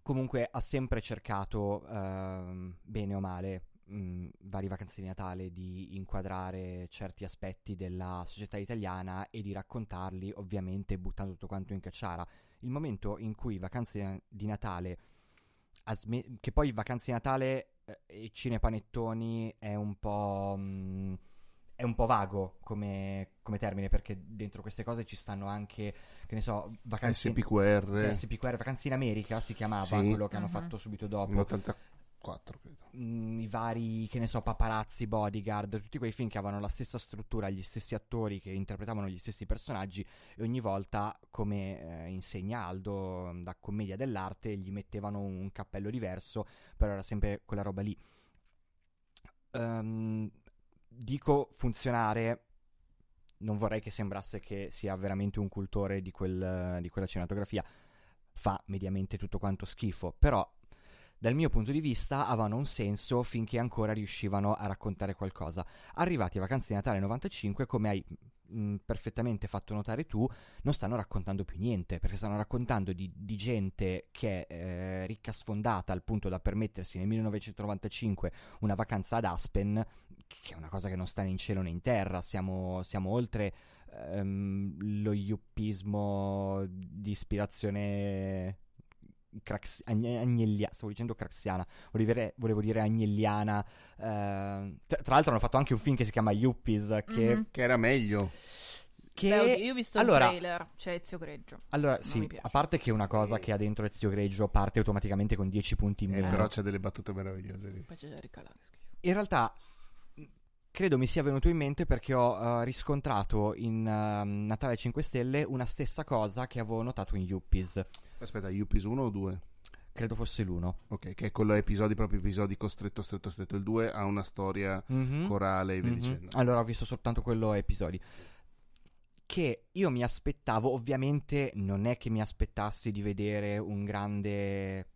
comunque ha sempre cercato, ehm, bene o male, mh, vari vacanze di Natale, di inquadrare certi aspetti della società italiana e di raccontarli, ovviamente buttando tutto quanto in cacciara. Il momento in cui Vacanze di Natale, ha sme- che poi Vacanze di Natale eh, e Cinepanettoni è un po'... mh, è un po' vago come, come termine perché dentro queste cose ci stanno anche, che ne so, vacanze SPQR sì, SPQR, Vacanze in America si chiamava Sì. quello che hanno Mhm. fatto subito dopo. Nell'84 credo. Mm, I vari, che ne so, paparazzi, bodyguard, tutti quei film che avevano la stessa struttura, gli stessi attori che interpretavano gli stessi personaggi e ogni volta, come eh, insegna Aldo, da commedia dell'arte, gli mettevano un cappello diverso, però era sempre quella roba lì. Ehm, dico funzionare, non vorrei che sembrasse che sia veramente un cultore di, quel- di quella cinematografia. Fa mediamente tutto quanto schifo, però dal mio punto di vista avevano un senso finché ancora riuscivano a raccontare qualcosa. Arrivati a Vacanze di Natale 95, come hai mh, perfettamente fatto notare tu, non stanno raccontando più niente, perché stanno raccontando di, di gente che è eh, ricca sfondata al punto da permettersi nel 1995 una vacanza ad Aspen, che è una cosa che non sta né in cielo né in terra, siamo, siamo oltre ehm, lo yuppismo di ispirazione crax- agne- agnellia- stavo dicendo craxiana, volevo dire, volevo dire agnelliana. eh, tra, tra l'altro hanno fatto anche un film che si chiama Yuppies, che... Mhm. Che era meglio. che- Beh, io ho visto allora, il trailer, c'è Ezio Greggio. allora, non sì, a parte che una cosa che ha dentro Ezio Greggio parte automaticamente con 10 punti in Eh, meno. però c'è delle battute meravigliose lì. Poi c'è Jerry schifo. In realtà credo mi sia venuto in mente perché ho eh, riscontrato in ehm, Natale 5 Stelle una stessa cosa che avevo notato in Yuppies. Aspetta, Yuppies 1 o 2? Credo fosse l'uno. Ok, che è quello episodi, proprio episodico stretto, stretto, stretto. Il 2 ha una storia Mhm. corale e via Mhm. dicendo. Allora ho visto soltanto quello episodi. Che io mi aspettavo, ovviamente non è che mi aspettassi di vedere un grande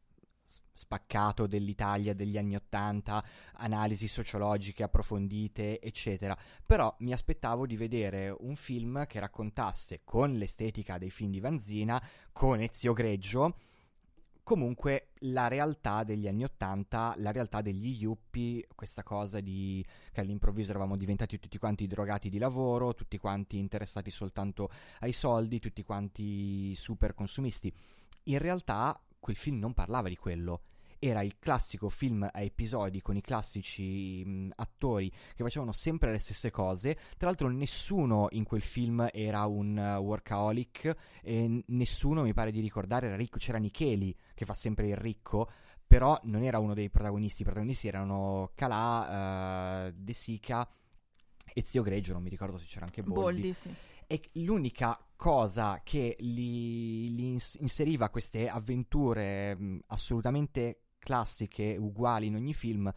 spaccato dell'Italia degli anni Ottanta, analisi sociologiche approfondite, eccetera. Però mi aspettavo di vedere un film che raccontasse con l'estetica dei film di Vanzina, con Ezio Greggio, comunque la realtà degli anni Ottanta, la realtà degli yuppie, questa cosa di che all'improvviso eravamo diventati tutti quanti drogati di lavoro, tutti quanti interessati soltanto ai soldi, tutti quanti super consumisti. In realtà quel film non parlava di quello. Era il classico film a episodi con i classici mh, attori che facevano sempre le stesse cose. Tra l'altro, nessuno in quel film era un uh, workaholic e nessuno mi pare di ricordare era ricco. C'era Micheli che fa sempre il ricco, però non era uno dei protagonisti. I protagonisti erano Calà, eh, De Sica e Zio Greggio. Non mi ricordo se c'era anche Boldi. Boldi, sì. E l'unica cosa che li, li ins- inseriva queste avventure mh, assolutamente classiche, uguali in ogni film,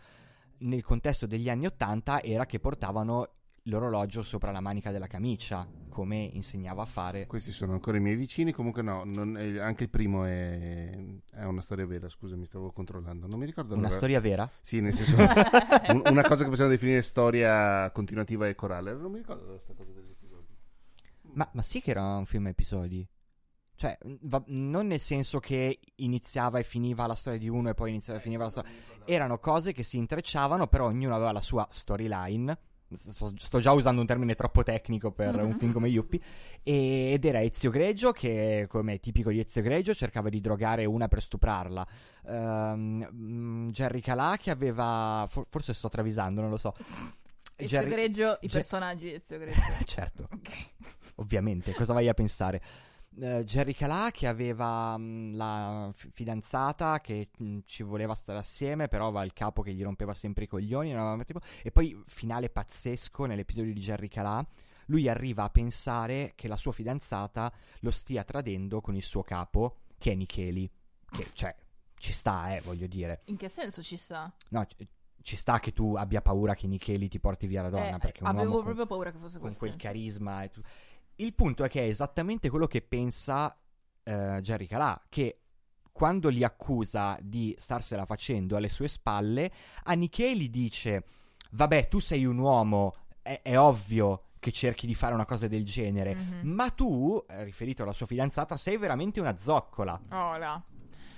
nel contesto degli anni Ottanta, era che portavano l'orologio sopra la manica della camicia, come insegnava a fare. Questi sono ancora i miei vicini. Comunque, no, eh, anche il primo è, è una storia vera. Scusa, mi stavo controllando. Non mi ricordo Una allora- storia vera? Sì, nel senso, un- una cosa che possiamo definire storia continuativa e corale. Non mi ricordo questa cosa episodi. Ma, ma sì che era un film a episodi. Cioè, va- non nel senso che iniziava e finiva la storia di uno e poi iniziava e finiva la storia. Erano cose che si intrecciavano, però ognuno aveva la sua storyline. Sto, sto già usando un termine troppo tecnico per un film come Yuppie. Ed era Ezio Greggio che, come tipico di Ezio Greggio, cercava di drogare una per stuprarla. Mm, Jerry Calà che aveva. for- forse sto travisando, non lo so. Ezio Jerry- Greggio, i Ge- personaggi di Ezio Greggio. certo, ovviamente, cosa vai a pensare? eh, Jerry Calà che aveva mh, la fi- fidanzata che mh, ci voleva stare assieme, però aveva il capo che gli rompeva sempre i coglioni. tipo- E poi, finale pazzesco nell'episodio di Jerry Calà. Lui arriva a pensare che la sua fidanzata lo stia tradendo con il suo capo, che è Nicheli. Che, cioè, ci sta, eh, voglio dire. In che senso ci sta? No, ci- ci sta che tu abbia paura che Nicheli ti porti via la donna, Eh, perché un avevo uomo con- proprio paura che fosse con questo. quel carisma e tu- Il punto è che è esattamente quello che pensa eh, Jerry Calà, che quando li accusa di starsela facendo alle sue spalle, a Nicheli dice vabbè tu sei un uomo, è, è ovvio che cerchi di fare una cosa del genere, Mhm. ma tu, eh, riferito alla sua fidanzata, sei veramente una zoccola. Oh là.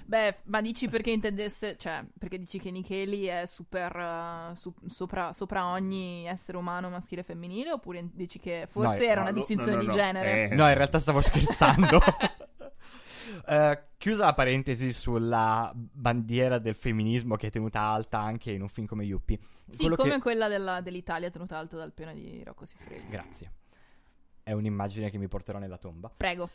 Beh, ma dici perché intendesse, cioè, perché dici che Nicheli è super eh, su- sopra, sopra ogni essere umano maschile e femminile? Oppure dici che forse No, era no, una distinzione no, no, di genere? Eh. No, in realtà stavo scherzando. Eh, chiusa la parentesi sulla bandiera del femminismo che è tenuta alta anche in un film come Yuppie. Sì, Quello come che- quella della- dell'Italia tenuta alta dal piano di Rocco Siffredi. Grazie. È un'immagine che mi porterò nella tomba. Prego.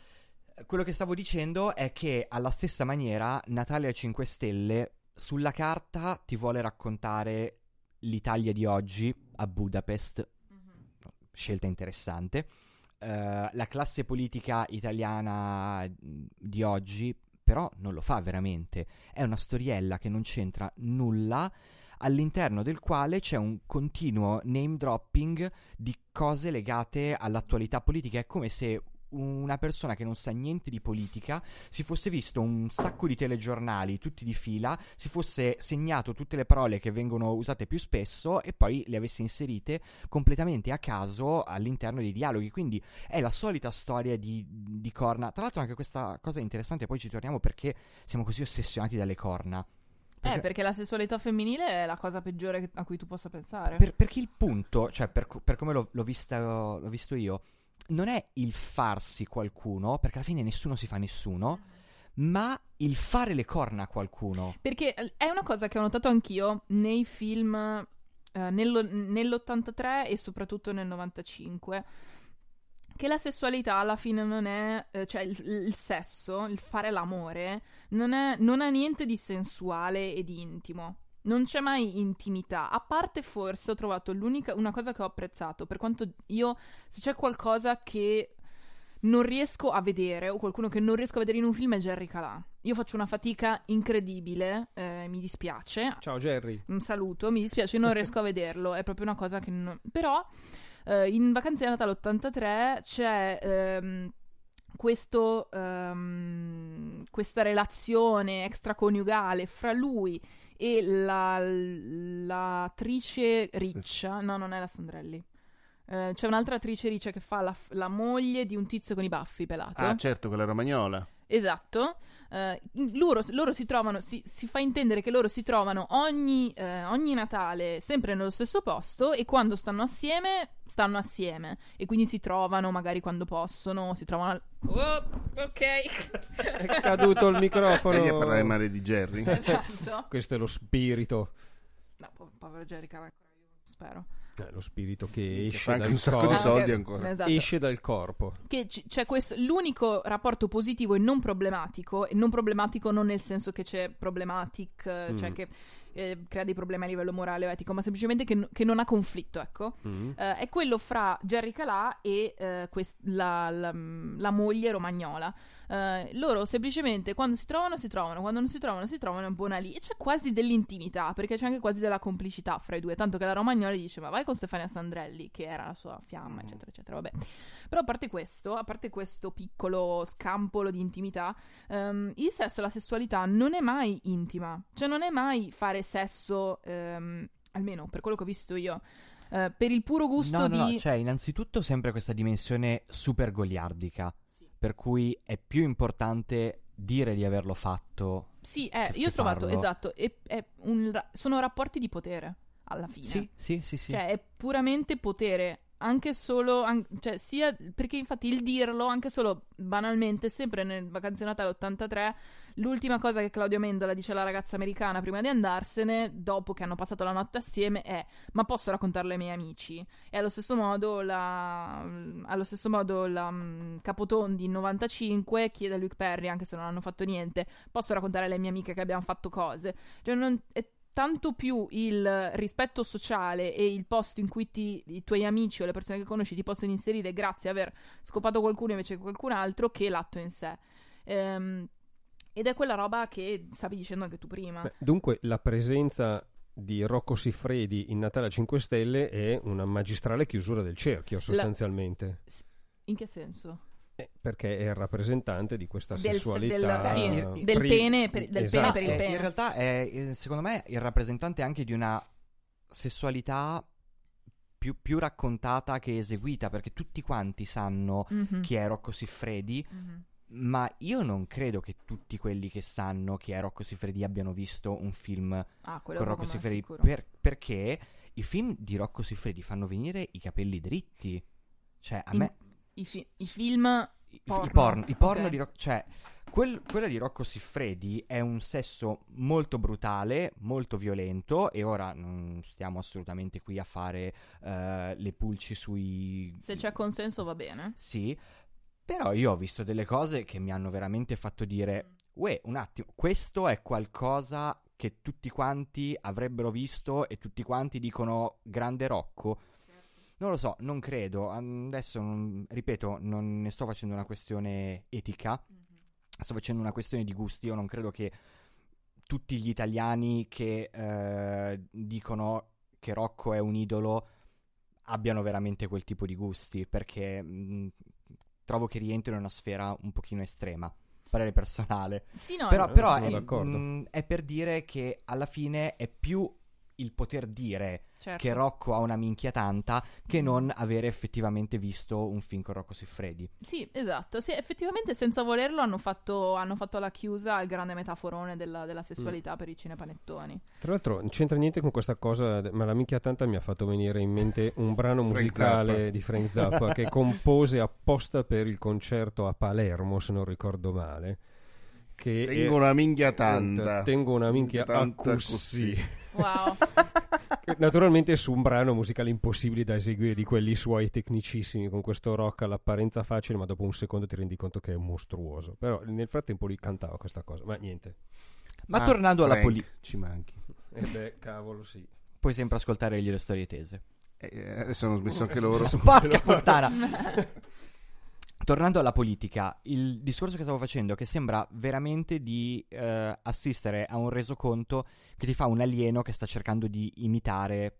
Quello che stavo dicendo è che alla stessa maniera Natalia 5 Stelle sulla carta ti vuole raccontare l'Italia di oggi a Budapest, scelta interessante. Eh, la classe politica italiana di oggi però non lo fa veramente. È una storiella che non c'entra nulla all'interno del quale c'è un continuo name dropping di cose legate all'attualità politica. È come se una persona che non sa niente di politica si fosse visto un sacco di telegiornali tutti di fila, si fosse segnato tutte le parole che vengono usate più spesso e poi le avesse inserite completamente a caso all'interno dei dialoghi. Quindi è la solita storia di, di corna. Tra l'altro anche questa cosa è interessante, poi ci torniamo perché siamo così ossessionati dalle corna. Eh, perché la sessualità femminile è la cosa peggiore a cui tu possa pensare. Per- perché il punto, cioè per, per come l'ho, l'ho vista- l'ho visto io, non è il farsi qualcuno, perché alla fine nessuno si fa nessuno, ma il fare le corna a qualcuno. Perché eh, è una cosa che ho notato anch'io nei film eh, nello- nell'83 e soprattutto nel 95. Che la sessualità alla fine non è, eh, cioè il, il sesso, il fare l'amore, non, è- non ha niente di sensuale e di intimo. Non c'è mai intimità, a parte forse ho trovato l'unica, una cosa che ho apprezzato, per quanto io, se c'è qualcosa che non riesco a vedere, o qualcuno che non riesco a vedere in un film è Jerry Calà. Io faccio una fatica incredibile, eh, mi dispiace, Ciao Jerry. un saluto, mi dispiace, non riesco a vederlo, è proprio una cosa che non... Però eh, in Vacanze di Natale 83 c'è ehm, questo, ehm, questa relazione extraconiugale fra lui e la, l'attrice riccia, no non è la Sandrelli, Eh, c'è un'altra attrice riccia che fa la, la moglie di un tizio con i baffi pelato. Ah, certo, quella romagnola. Esatto. Eh, loro, loro si trovano, si, si fa intendere che loro si trovano ogni, eh, ogni Natale sempre nello stesso posto e quando stanno assieme, stanno assieme. E quindi si trovano magari quando possono, si trovano... al- Oh, ok. È caduto il microfono. Vedi a parlare male di Jerry. esatto. Questo è lo spirito. No, po- povero Jerry Caracco, spero. Eh, lo spirito che esce dal un sacco di corpo. soldi ok. ancora. Esatto. Esce dal corpo. che c- c'è questo l'unico rapporto positivo e non problematico e non problematico non nel senso che c'è problematic cioè Mm. che eh, crea dei problemi a livello morale o etico ma semplicemente che, n- che non ha conflitto ecco Mm. Eh, è quello fra Jerry Calà e eh, quest- la, la- la moglie romagnola Eh, loro semplicemente quando si trovano si trovano quando non si trovano si trovano in buona lì e c'è quasi dell'intimità perché c'è anche quasi della complicità fra i due tanto che la romagnola gli dice ma vai con Stefania Sandrelli che era la sua fiamma eccetera eccetera vabbè però a parte questo, a parte questo piccolo scampolo di intimità, ehm, il sesso e la sessualità non è mai intima. Cioè non è mai fare sesso, ehm, almeno per quello che ho visto io, eh, per il puro gusto no, di... no, no, cioè innanzitutto sempre questa dimensione super goliardica. Per cui è più importante dire di averlo fatto. Sì, eh, io ho trovato, farlo. esatto, è- è un ra- sono rapporti di potere, alla fine. Sì, sì, sì, sì. Cioè è puramente potere anche solo, an- cioè sia, perché infatti il dirlo, anche solo banalmente, sempre nel Vacanze Natale 83, l'ultima cosa che Claudio Mendola dice alla ragazza americana prima di andarsene, dopo che hanno passato la notte assieme, è ma posso raccontarlo ai miei amici? E allo stesso modo la, allo stesso modo la um, Capotondi in 95 chiede a Luke Perry, anche se non hanno fatto niente, posso raccontare alle mie amiche che abbiamo fatto cose? Cioè non, è tanto più il rispetto sociale e il posto in cui ti, i tuoi amici o le persone che conosci ti possono inserire grazie a aver scopato qualcuno invece che qualcun altro che l'atto in sé. Ehm, ed è quella roba che stavi dicendo anche tu prima. Beh, dunque, la presenza di Rocco Siffredi in Natale a 5 Stelle è una magistrale chiusura del cerchio, sostanzialmente. La... In che senso? Eh, perché è il rappresentante di questa del, sessualità del, sì, del, pene, per, del esatto. pene per il pene. In realtà è, eh, secondo me, il rappresentante anche di una sessualità più, più raccontata che eseguita, perché tutti quanti sanno Mhm. chi è Rocco Siffredi, Mhm. Ma io non credo che tutti quelli che sanno chi è Rocco Siffredi abbiano visto un film Ah, con Rocco Siffredi, per- perché i film di Rocco Siffredi fanno venire i capelli dritti. Cioè, a In- me... I, fi- i film I, Porno, i porno, i porno ok. di Rocco... Cioè, quel- quella di Rocco Siffredi è un sesso molto brutale, molto violento, e ora non stiamo assolutamente qui a fare eh, le pulci sui... se c'è consenso va bene. Sì, però io ho visto delle cose che mi hanno veramente fatto dire, uè, un attimo, questo è qualcosa che tutti quanti avrebbero visto e tutti quanti dicono grande Rocco. Non lo so, non credo. Adesso, non- ripeto, non ne sto facendo una questione etica, sto facendo una questione di gusti. Io non credo che tutti gli italiani che eh, dicono che Rocco è un idolo abbiano veramente quel tipo di gusti, perché mh, trovo che rientri in una sfera un pochino estrema. Parere personale. Sì, no, però eh, però sono è, d'accordo. mh, è per dire che alla fine è più il poter dire certo. che Rocco ha una minchia tanta che non avere effettivamente visto un film con Rocco Siffredi. Sì, esatto. Sì, effettivamente senza volerlo hanno fatto, hanno fatto la chiusa al grande metaforone della, della sessualità per i cinepanettoni. Tra l'altro non c'entra niente con questa cosa, ma la minchia tanta mi ha fatto venire in mente un brano Frank musicale Zappa. di Frank Zappa che compose apposta per il concerto a Palermo, se non ricordo male. Che Tengo una minchia tanta. Tengo una minchia Tanta a così. Wow. Naturalmente su un brano musicale impossibile da eseguire di quelli suoi tecnicissimi, con questo rock all'apparenza facile, ma dopo un secondo ti rendi conto che è mostruoso. Però nel frattempo lui cantava questa cosa, ma niente. Ma Ah, tornando alla Frank, politica, Ci manchi. E beh, cavolo, sì. puoi sempre ascoltare le storie tese. Eh, adesso hanno smesso anche loro. Porca puttana. Tornando alla politica, il discorso che stavo facendo che sembra veramente di eh, assistere a un resoconto che ti fa un alieno che sta cercando di imitare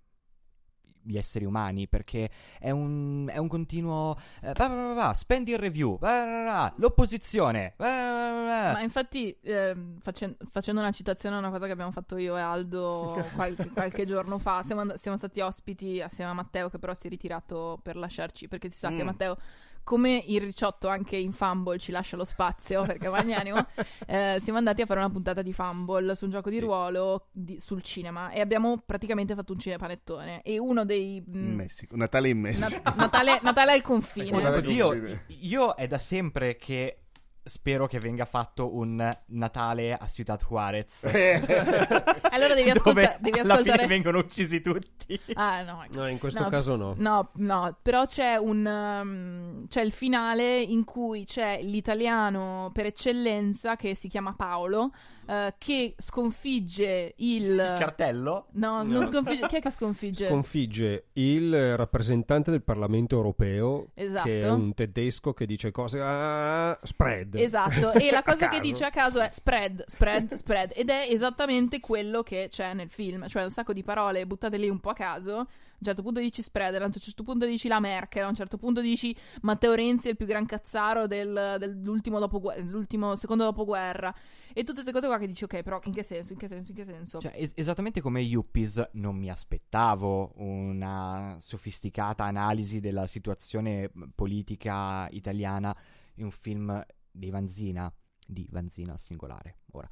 gli esseri umani perché è un, è un continuo eh, bah, bah, bah, bah, spending review bah, bah, bah, l'opposizione bah, bah, bah, bah. Ma infatti, ehm, facen- facendo una citazione a una cosa che abbiamo fatto io e Aldo qualche, qualche giorno fa, siamo, and- siamo stati ospiti assieme a Matteo, che però si è ritirato per lasciarci, perché si sa che Mm. Matteo, come il ricciotto anche in Fumble, ci lascia lo spazio, perché magnanimo, eh, siamo andati a fare una puntata di Fumble su un gioco di Sì. ruolo di- sul cinema e abbiamo praticamente fatto un cinepanettone. E uno dei... mm, In Messico. Natale in Messico. Nat- Natale, Natale al confine. Oddio, confine. io è da sempre che spero che venga fatto un Natale a Ciudad Juarez. Allora devi, ascolta- dove devi alla fine vengono uccisi tutti. Ah, no, No, in questo No, caso no. No, no, però c'è un um, c'è il finale in cui c'è l'italiano per eccellenza che si chiama Paolo eh, che sconfigge il Il cartello? No, non sconfigge chi è che sconfigge? Sconfigge il rappresentante del Parlamento europeo, Esatto. che è un tedesco che dice cose ah, spread. Esatto, e la cosa che dice a caso è spread, spread, spread, ed è esattamente quello che c'è nel film, cioè un sacco di parole buttate lì un po' a caso. A un certo punto dici spread, a un certo punto dici la Merkel, a un certo punto dici Matteo Renzi è il più gran cazzaro del- dell'ultimo, dopogu- l'ultimo secondo dopoguerra. E tutte queste cose qua che dici, ok, però in che senso, in che senso, in che senso? Cioè, es- esattamente come Yuppies, non mi aspettavo una sofisticata analisi della situazione politica italiana in un film di Vanzina, di Vanzina al singolare, ora.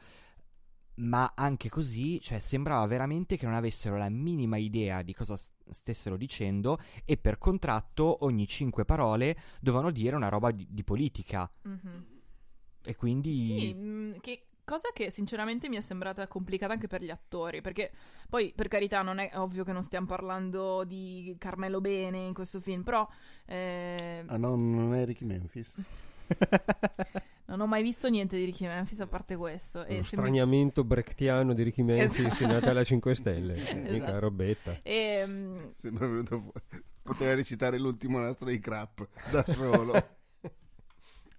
Ma anche così, cioè, sembrava veramente che non avessero la minima idea di cosa stessero dicendo e per contratto ogni cinque parole dovevano dire una roba di, di politica. Mhm. E quindi... Sì, mh, che cosa che sinceramente mi è sembrata complicata anche per gli attori, perché poi per carità non è ovvio che non stiamo parlando di Carmelo Bene in questo film, però eh, Ah, no, non è Ricky Memphis. non ho mai visto niente di Ricky Memphis a parte questo. Lo se mi- straniamento brechtiano di Ricky Memphis Esatto. in Natale a 5 Stelle. Mica Esatto. robetta. E, mh, Sembra venuto fuori. Poteva recitare l'ultimo nastro di Crap da solo.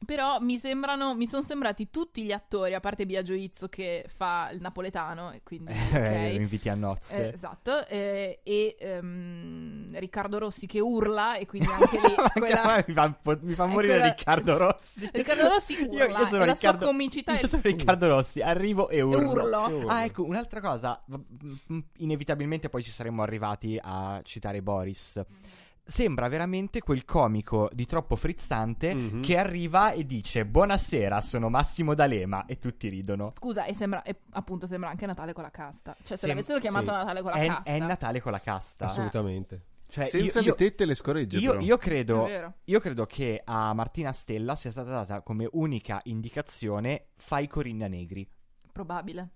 Però mi sembrano, mi sono sembrati tutti gli attori, a parte Biagio Izzo che fa il napoletano, e quindi Eh, ok. inviti a nozze. Eh, esatto, eh, e ehm, Riccardo Rossi che urla e quindi anche lì quella... mi fa, mi fa morire quella- Riccardo Rossi. Riccardo Rossi urla Io, io sono la Riccardo, sua comicità io è sono Riccardo Rossi, arrivo e urlo. urlo. Ah, ecco, un'altra cosa. Inevitabilmente poi ci saremmo arrivati a citare Boris. Sembra veramente quel comico di troppo frizzante Mhm. che arriva e dice Buonasera, sono Massimo D'Alema e tutti ridono. Scusa, e sembra, e appunto sembra anche Natale con la casta. Cioè, se Sem- l'avessero chiamato sì. Natale con la È, casta. è Natale con la casta. Assolutamente. Cioè, Senza io, le tette le scoregge. io, però. io credo, io credo che a Martina Stella sia stata data come unica indicazione fai Corinna Negri. Probabile.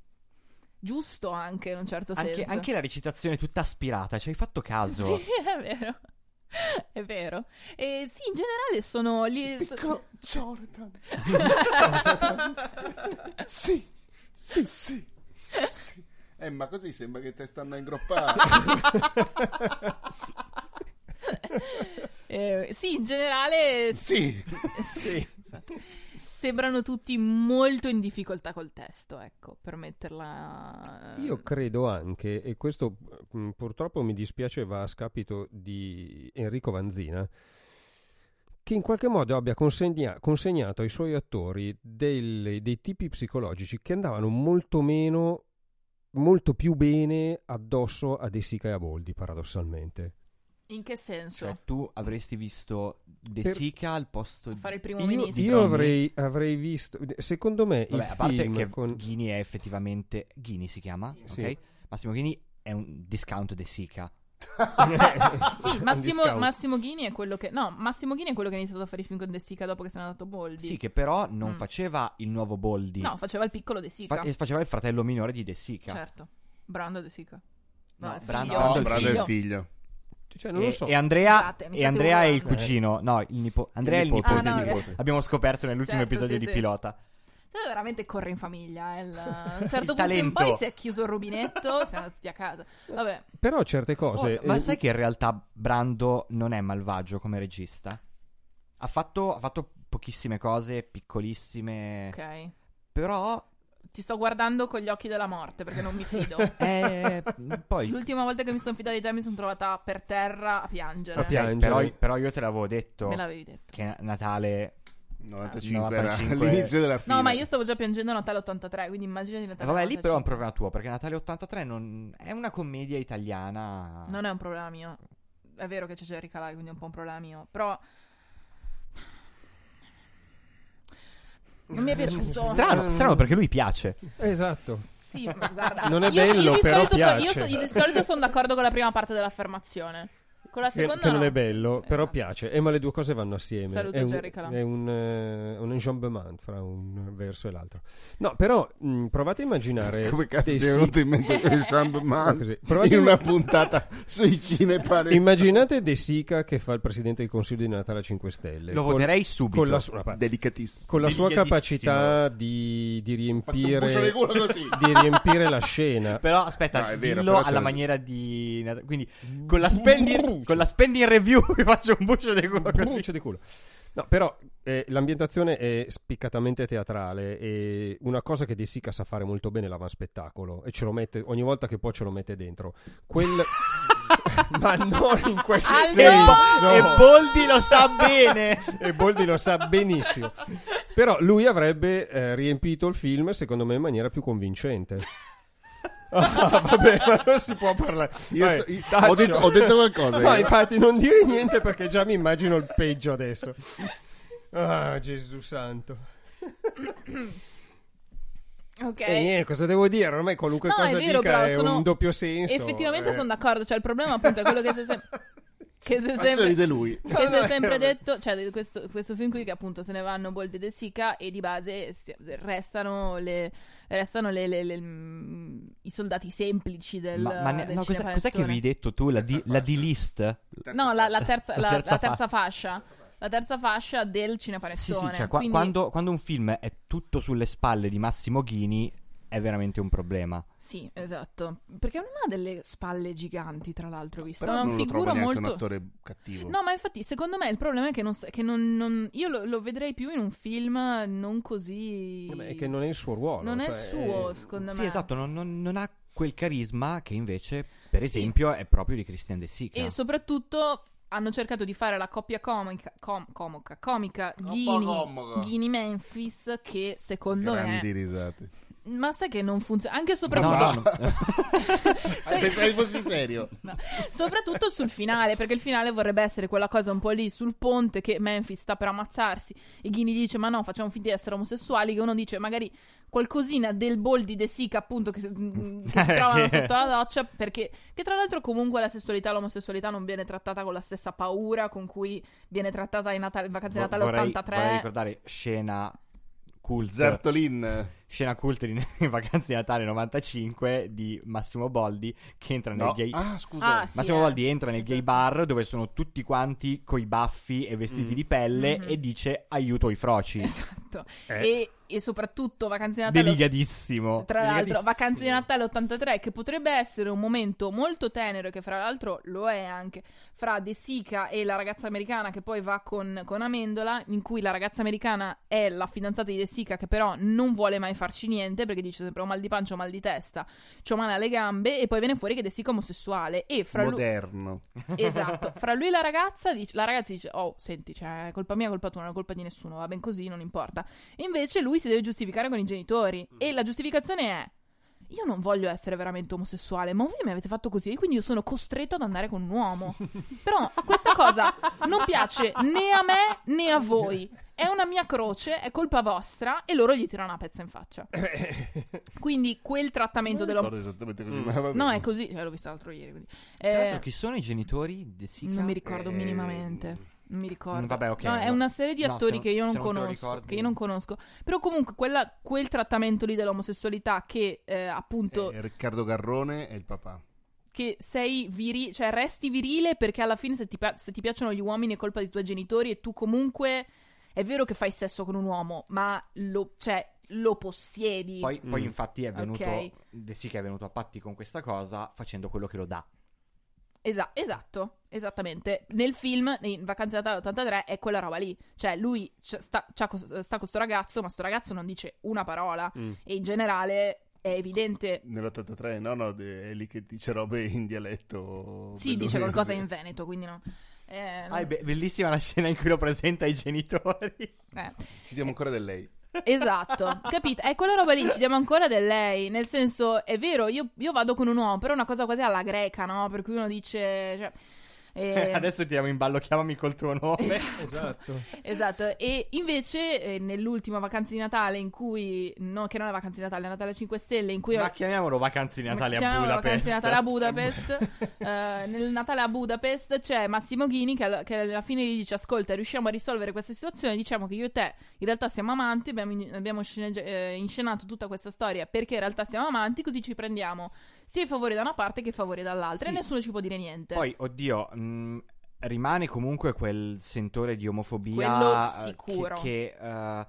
Giusto anche in un certo Anche, senso. anche la recitazione tutta aspirata, ci hai fatto caso. Sì, è vero. È vero. E sì, in generale sono lì. Piccolo Jonathan. sì, sì, sì, sì. Eh, ma così sembra che te stanno a ingroppare. Eh, sì, in generale. sì. sì. esatto. Sembrano tutti molto in difficoltà col testo, ecco, per metterla. Io credo anche, e questo mh, purtroppo mi dispiace va a scapito di Enrico Vanzina, che in qualche modo abbia consegna- consegnato ai suoi attori delle- dei tipi psicologici che andavano molto meno, molto più bene addosso a De Sica e a Boldi, paradossalmente. In che senso? Cioè, tu avresti visto De Per- Sica al posto di... Fare il primo Io, ministro. io avrei, avrei visto, secondo me, Vabbè, il a parte film che con... Ghini è effettivamente... Ghini si chiama? Sì. Ok? Massimo Ghini è un discount De Sica. Sì, Massimo. Massimo Ghini è quello che. No, Massimo Ghini è quello che ha iniziato a fare i film con De Sica dopo che se n'è andato Boldi. Sì, che però non Mm. faceva il nuovo Boldi. No, faceva il piccolo De Sica. Fa- e faceva il fratello minore di De Sica. Certo. Brando De Sica. No, No, Brando- figlio. No, il bravo figlio. il figlio. Cioè, non e, lo so. e Andrea, Scusate, e Andrea è il cugino. No, il nipo- Andrea è il nipote. nipote. Ah, no, di- ok. Abbiamo scoperto nell'ultimo Certo, episodio sì, di sì. Pilota. Cioè, veramente corre in famiglia. eh, il- A un certo Il punto in poi si è chiuso il rubinetto, siamo andati tutti a casa. Vabbè, Però certe cose... Oh, ma eh, sai che in realtà Brando non è malvagio come regista? Ha fatto, ha fatto pochissime cose, piccolissime. ok. Però Ti sto guardando con gli occhi della morte perché non mi fido. eh, poi L'ultima volta che mi sono fidata di te mi sono trovata per terra a piangere. A piangere. però, però io te l'avevo detto Me l'avevi detto. che Natale 95 era 95. all'inizio della fine. No, ma io stavo già piangendo Natale 83, quindi immaginati Eh, Natale Vabbè, lì però è un 95. problema tuo, perché Natale 83 non... è una commedia italiana. Non è un problema mio. È vero che c'è Jerry Calai, quindi è un po' un problema mio. Però. Non mi è piaciuto. Strano, strano perché lui piace. Esatto. Sì, ma guarda. Non è io, bello, io di però solito so- io, so- io di solito sono d'accordo con la prima parte dell'affermazione. Con la Che, seconda. che non no. è bello, però Esatto. piace. Eh, ma le due cose vanno assieme. Saluto è un, Jerry Calà. È un, eh, un enjambement fra un verso e l'altro. No, però mh, provate a immaginare. Come cazzo ti è venuto in mente. Provate in una puntata sui cinepane? Immaginate De Sica che fa il presidente del Consiglio di Natale a 5 Stelle. Lo Con- voterei subito. con la, su- Delicatissimo. con la sua capacità di, di riempire di riempire la scena. Però aspetta, No, vero, dillo però alla maniera di. Quindi con la spending, con la spending review vi faccio un bucio di culo così. Brucio di culo. No, però eh, l'ambientazione è spiccatamente teatrale e una cosa che De Sica sa fare molto bene è l'avanspettacolo e ce lo mette ogni volta che può ce lo mette dentro. Quel ma non in quel Allora! senso. E Boldi lo sa bene. E Boldi lo sa benissimo. Però lui avrebbe eh, riempito il film, secondo me, in maniera più convincente. Ah, vabbè, ma non si può parlare. Io Vai, so- io- taccio. ho, detto, ho detto qualcosa. No, io. infatti, non dire niente perché già mi immagino il peggio adesso. Ah, Gesù santo. Ok. E niente, cosa devo dire? Ormai qualunque No, è cosa vero, dica però è sono- un doppio senso. Effettivamente eh. sono d'accordo, cioè il problema appunto è quello che si è sempre... Che si è sempre... che si è sempre detto, cioè questo, questo film qui che appunto se ne vanno Boldi e De Sica e di base si- restano, le, restano le- le- le- mm, i soldati semplici del, Ma, ma ne- del no, cos'è, cos'è che avevi detto tu? La, di, la D-list? No, la, la terza, La terza la terza fascia. La terza fascia del Sì, cinepanettone. sì, cioè qua- Quindi- quando, quando un film è tutto sulle spalle di Massimo Ghini è veramente un problema. Sì, esatto. Perché non ha delle spalle giganti, tra l'altro, visto. Però una non lo trovo figura molto... un attore cattivo. No, ma infatti, secondo me il problema è che non... che non- non- io lo, lo vedrei più in un film non così... Vabbè, è che non è il suo ruolo. Non è il cioè, suo, eh, secondo Sì, me. esatto, non, non- non ha quel carisma che invece, per Sì. esempio, è proprio di Christian De Sica. E soprattutto hanno cercato di fare la coppia comica, com- comoca, comica comoca. Ghini, Memphis che secondo Grandi me... risate. Ma sai che non funziona? Anche No, soprattutto... no, no. Sai- Pensavo fossi serio. No. Soprattutto sul finale, perché il finale vorrebbe essere quella cosa un po' lì sul ponte che Memphis sta per ammazzarsi e Ghini dice ma no, facciamo finta di essere omosessuali, che uno dice magari qualcosina del Boldi De Sica appunto che, mm, che si trovano Che- sotto la doccia, perché che tra l'altro comunque la sessualità e l'omosessualità non viene trattata con la stessa paura con cui viene trattata in, Natale, in vacanze di Natale vorrei, 83. vorrei ricordare scena cult. Zertolin. Scena cult in, in Vacanze di Natale 95 di Massimo Boldi che entra nel No. gay Ah, scusa. Ah, sì, Massimo eh. Boldi entra nel gay Esatto. bar dove sono tutti quanti coi baffi e vestiti Mm. di pelle Mhm. e dice aiuto i froci. Esatto. Eh. E, e soprattutto vacanze di Natale Deligadissimo. Tra l'altro. Vacanze di Natale 83, che potrebbe essere un momento molto tenero, che fra l'altro lo è anche, fra De Sica e la ragazza americana che poi va con, con Amendola, in cui la ragazza americana è la fidanzata di De Sica, che però non vuole mai farci niente, perché dice sempre ho mal di pancia, ho mal di testa, c'ho male alle gambe, e poi viene fuori che è omosessuale. E fra lui... Moderno. Esatto, fra lui e la ragazza, dice, la ragazza dice: Oh, senti, cioè, è colpa mia, colpa tua, non è colpa di nessuno, va ben così, non importa. E invece lui si deve giustificare con i genitori. E la giustificazione è: Io non voglio essere veramente omosessuale, ma voi mi avete fatto così, quindi io sono costretto ad andare con un uomo. Però questa cosa non piace né a me né a voi. È una mia croce, è colpa vostra, e loro gli tirano una pezza in faccia. Quindi quel trattamento Non ricordo esattamente così, Mm. ma va bene. No, è così, cioè, l'ho visto l'altro ieri. Quindi. Tra Eh, l'altro, chi sono i genitori di De Sica? non mi ricordo Eh, minimamente. Non mi ricordo. Mm, vabbè, ok, No, è no. una serie di No, attori se che io non- non conosco. Che io non conosco. Però comunque quella- quel trattamento lì dell'omosessualità che eh, appunto Eh, Riccardo Garrone è il papà. che sei viri- cioè resti virile perché alla fine se ti, pi- se ti piacciono gli uomini è colpa dei tuoi genitori e tu comunque è vero che fai sesso con un uomo, ma lo, cioè, lo possiedi. Poi, poi Mm. infatti è venuto Ok. De Sica è venuto a patti con questa cosa facendo quello che lo dà. Esa- esatto, esattamente. Nel film, in Vacanze Natale 83, è quella roba lì. Cioè, lui c- sta, cos- sta con sto ragazzo, ma sto ragazzo non dice una parola. Mm. E in generale è evidente. Nell'83, no, no, è lì che dice robe in dialetto. Sì, dice qualcosa in veneto, quindi no. Eh, Ah, è be- bellissima la scena in cui lo presenta ai genitori. eh. Ci diamo ancora del lei. Esatto, capito? È quella roba lì, ci diamo ancora del lei. Nel senso, è vero, io, io vado con un uomo, però è una cosa quasi alla greca, no? Per cui uno dice. Cioè, eh, Adesso ti diamo in ballo, chiamami col tuo nome. Esatto. Esatto, e invece eh, nell'ultima vacanza di Natale in cui, no, che non è vacanza di Natale, è Natale 5 Stelle, in cui Ma chiamiamolo vacanze di Natale a Budapest. Vacanze di Natale a Budapest. Eh, nel Natale a Budapest c'è Massimo Ghini che, alla- che alla fine gli dice: Ascolta, riusciamo a risolvere questa situazione. Diciamo che io e te in realtà siamo amanti. Abbiamo, abbiamo sceneggi- eh, inscenato tutta questa storia perché in realtà siamo amanti. Così ci prendiamo sia i favori da una parte che i favori dall'altra. Sì. E nessuno ci può dire niente. Poi, oddio, mh, rimane comunque quel sentore di omofobia Quello eh, sicuro. che, che, eh,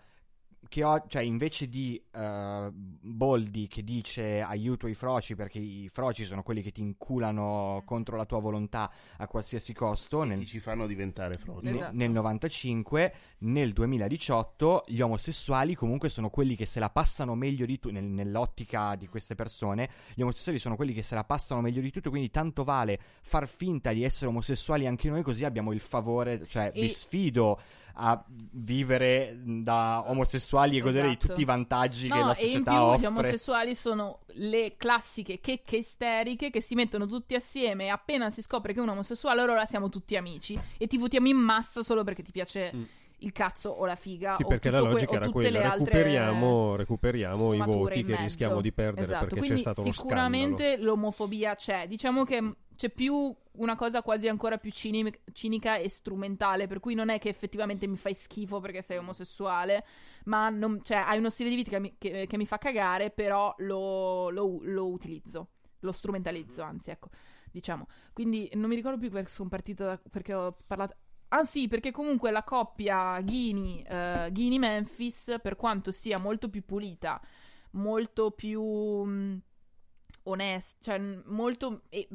che ho, cioè invece di eh, Boldi che dice aiuto i froci perché i froci sono quelli che ti inculano contro la tua volontà a qualsiasi costo nel, Ti ci fanno diventare froci. Esatto. nel 95, nel 2018 gli omosessuali comunque sono quelli che se la passano meglio di tutto, nell'ottica di queste persone, gli omosessuali sono quelli che se la passano meglio di tutto, quindi tanto vale far finta di essere omosessuali anche noi così abbiamo il favore, cioè E- vi sfido a vivere da omosessuali e godere di Esatto. tutti i vantaggi che No, la e in società più gli offre. omosessuali sono le classiche checche isteriche che si mettono tutti assieme e appena si scopre che è un omosessuale allora siamo tutti amici e ti votiamo in massa solo perché ti piace Mm. Il cazzo o la figa. Sì, o perché la que- logica o era quella, recuperiamo, recuperiamo i voti che rischiamo di perdere Esatto, perché c'è stato lo sicuramente l'omofobia c'è. Diciamo che c'è più una cosa quasi ancora più cini- cinica e strumentale, per cui non è che effettivamente mi fai schifo perché sei omosessuale, ma non- cioè, hai uno stile di vita che mi, che- che mi fa cagare, però lo, lo- lo utilizzo, lo strumentalizzo, anzi, ecco, diciamo. Quindi non mi ricordo più perché sono partita da- perché ho parlato... Ah sì, perché comunque la coppia eh, Ghini-Memphis, per quanto sia molto più pulita, molto più mh, onesta, cioè mh, molto eh,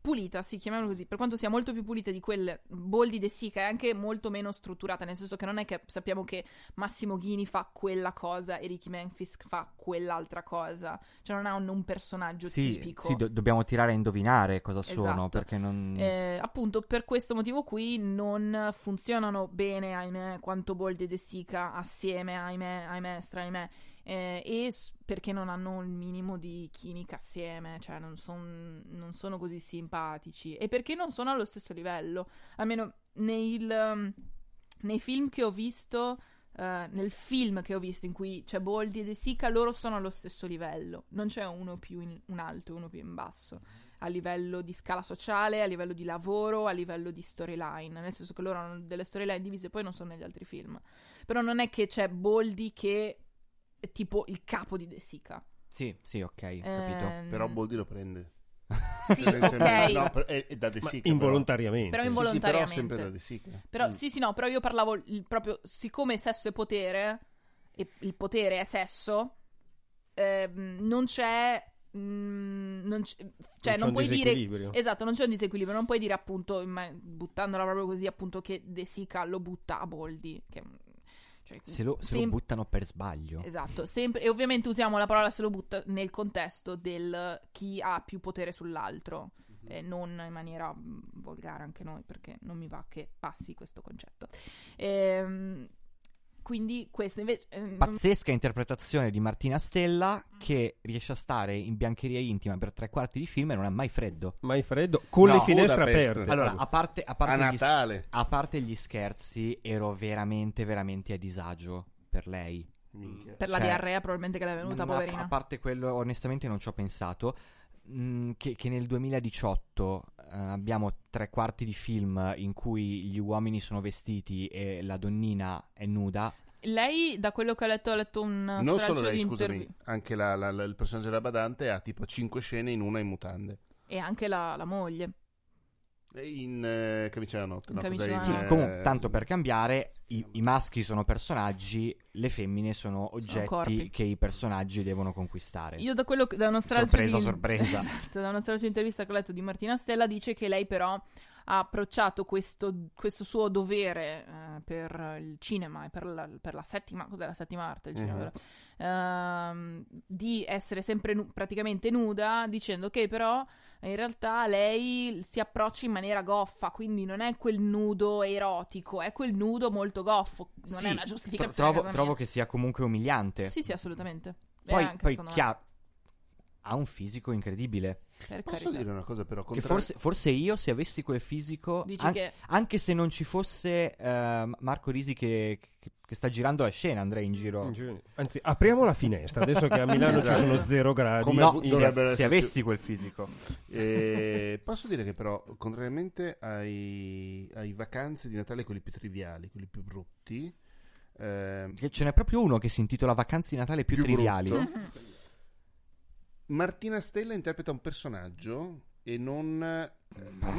pulita, sì, chiamiamola così, per quanto sia molto più pulita di quelle Boldi De Sica, è anche molto meno strutturata, nel senso che non è che sappiamo che Massimo Ghini fa quella cosa e Ricky Memphis fa quell'altra cosa, cioè non ha un, un personaggio Sì, tipico. sì, do- dobbiamo tirare a indovinare cosa sono, Esatto. perché non... Eh, appunto per questo motivo qui non funzionano bene, ahimè, quanto Bold e De Sica assieme, ahimè, ahimè, straimè, eh, e perché non hanno il minimo di chimica assieme, cioè non, son- non sono così simpatici, e perché non sono allo stesso livello, almeno nel, um, nei film che ho visto... eh, nel film che ho visto in cui c'è Boldi e De Sica, loro sono allo stesso livello. Non c'è uno più in, un alto uno più in basso a livello di scala sociale, a livello di lavoro, a livello di storyline, nel senso che loro hanno delle storyline divise poi non sono negli altri film. Però non è che c'è Boldi che tipo il capo di De Sica. Sì, sì, ok, capito. Ehm, Però Boldi lo prende. Sì, Tendenzialmente- ok. No, però è, è da De Ma Sica. involontariamente. Però Sì, sì, però involontariamente. sempre da De Sica. Però Mm. sì, sì, no, però io parlavo il- proprio siccome sesso è potere e il potere è sesso, ehm, non c'è mm, non c'è- cioè c'è non un puoi dire. Esatto, non c'è un disequilibrio, non puoi dire appunto, imma- buttandola proprio così, appunto che De Sica lo butta a Boldi. Che, cioè, Se lo, se lo sem- buttano per sbaglio. Esatto, sempre, e ovviamente usiamo la parola se lo butta nel contesto del chi ha più potere sull'altro, e non in maniera mm, volgare anche noi, perché non mi va che passi questo concetto. Ehm, quindi questo invece... eh, non- Pazzesca interpretazione di Martina Stella che riesce a stare in biancheria intima per tre quarti di film e non è mai freddo. Mai freddo, con No, le finestre aperte. Allora, a parte, a A parte gli, Natale. a parte gli scherzi, ero veramente, veramente a disagio per lei. Minchia. per la cioè, diarrea probabilmente che le è venuta, Ma poverina. A parte quello, onestamente non ci ho pensato. Mm, che, che nel 2018 eh, abbiamo tre quarti di film in cui gli uomini sono vestiti e la donnina è nuda. Lei, da quello che ho letto, ho letto un Non solo lei, scusami, intervi- anche la- la- la- il personaggio della badante ha tipo 5 scene in una in mutande. E anche la, la moglie. E In eh, camicia da notte, no? camicia notte. eh, Comunque, tanto per cambiare, i, i maschi sono personaggi, le femmine sono oggetti corpi. che i personaggi devono conquistare. Io da quello che, da uno stralcio Sorpresa, di... sorpresa. Esatto, da stralcio di intervista che ho letto di Martina Stella dice che lei però ha approcciato questo, questo suo dovere eh, per il cinema e per la, per la settima, cos'è la settima arte? Il cinema, Mhm. vero? Ehm, di essere sempre nu- praticamente nuda, dicendo che però in realtà lei si approccia in maniera goffa, quindi non è quel nudo erotico, è quel nudo molto goffo, non Sì, è una tro- giustificazione. a trovo, trovo che sia comunque umiliante. Sì, sì, assolutamente. Poi, anche poi chiaro, ha un fisico incredibile. per Posso carità. dire una cosa però? Che Contra- forse, forse io, se avessi quel fisico, Dici an- che anche se non ci fosse eh, Marco Risi che, che- che sta girando la scena, andrei in giro. Anzi, apriamo la finestra. Adesso che a Milano ci Esatto. sono zero gradi. Come No, se, dovrebbero se esserci- avessi quel fisico. Eh, posso dire che però, contrariamente ai, ai vacanze di Natale, quelli più triviali, quelli più brutti, Che Ce n'è proprio uno che si intitola Vacanze di Natale più, Più triviali. Martina Stella interpreta un personaggio e non... eh,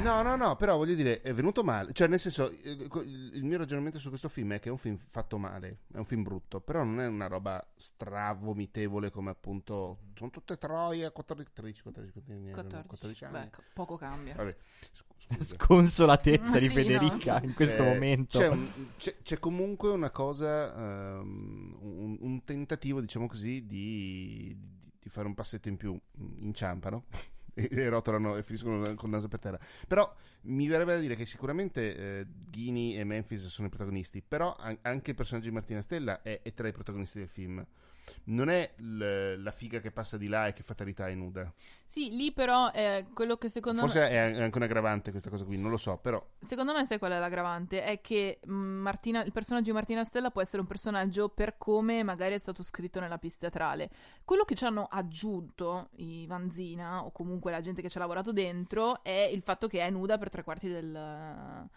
No, no, no, però voglio dire, è venuto male. Cioè, nel senso, eh, il mio ragionamento su questo film è che è un film fatto male, è un film brutto, però non è una roba stravomitevole come appunto... Sono tutte troie, 14, 13, 14, 14, 14. 14 anni. Beh, co- poco cambia. Vabbè, scu- scusa. Sconsolatezza di sì, Federica no. in questo Eh, momento. C'è, un- c'è- c'è comunque una cosa, ehm, un, un tentativo, diciamo così, di, di- fare un passetto in più. Inciampano e, e rotolano e finiscono con il naso per terra. Però mi verrebbe da dire che sicuramente eh, Ghini e Memphis sono i protagonisti, però an- anche il personaggio di Martina Stella è, è tra i protagonisti del film. non è l- la figa che passa di là e che fatalità è nuda. Sì, lì però è quello che secondo Forse me... è è anche un aggravante questa cosa qui, non lo so, però Secondo me sai qual è l'aggravante? È che mh, Martina- il personaggio di Martina Stella può essere un personaggio per come magari è stato scritto nella pista teatrale. Quello che ci hanno aggiunto i Vanzina, o comunque la gente che ci ha lavorato dentro, è il fatto che è nuda per tre quarti del,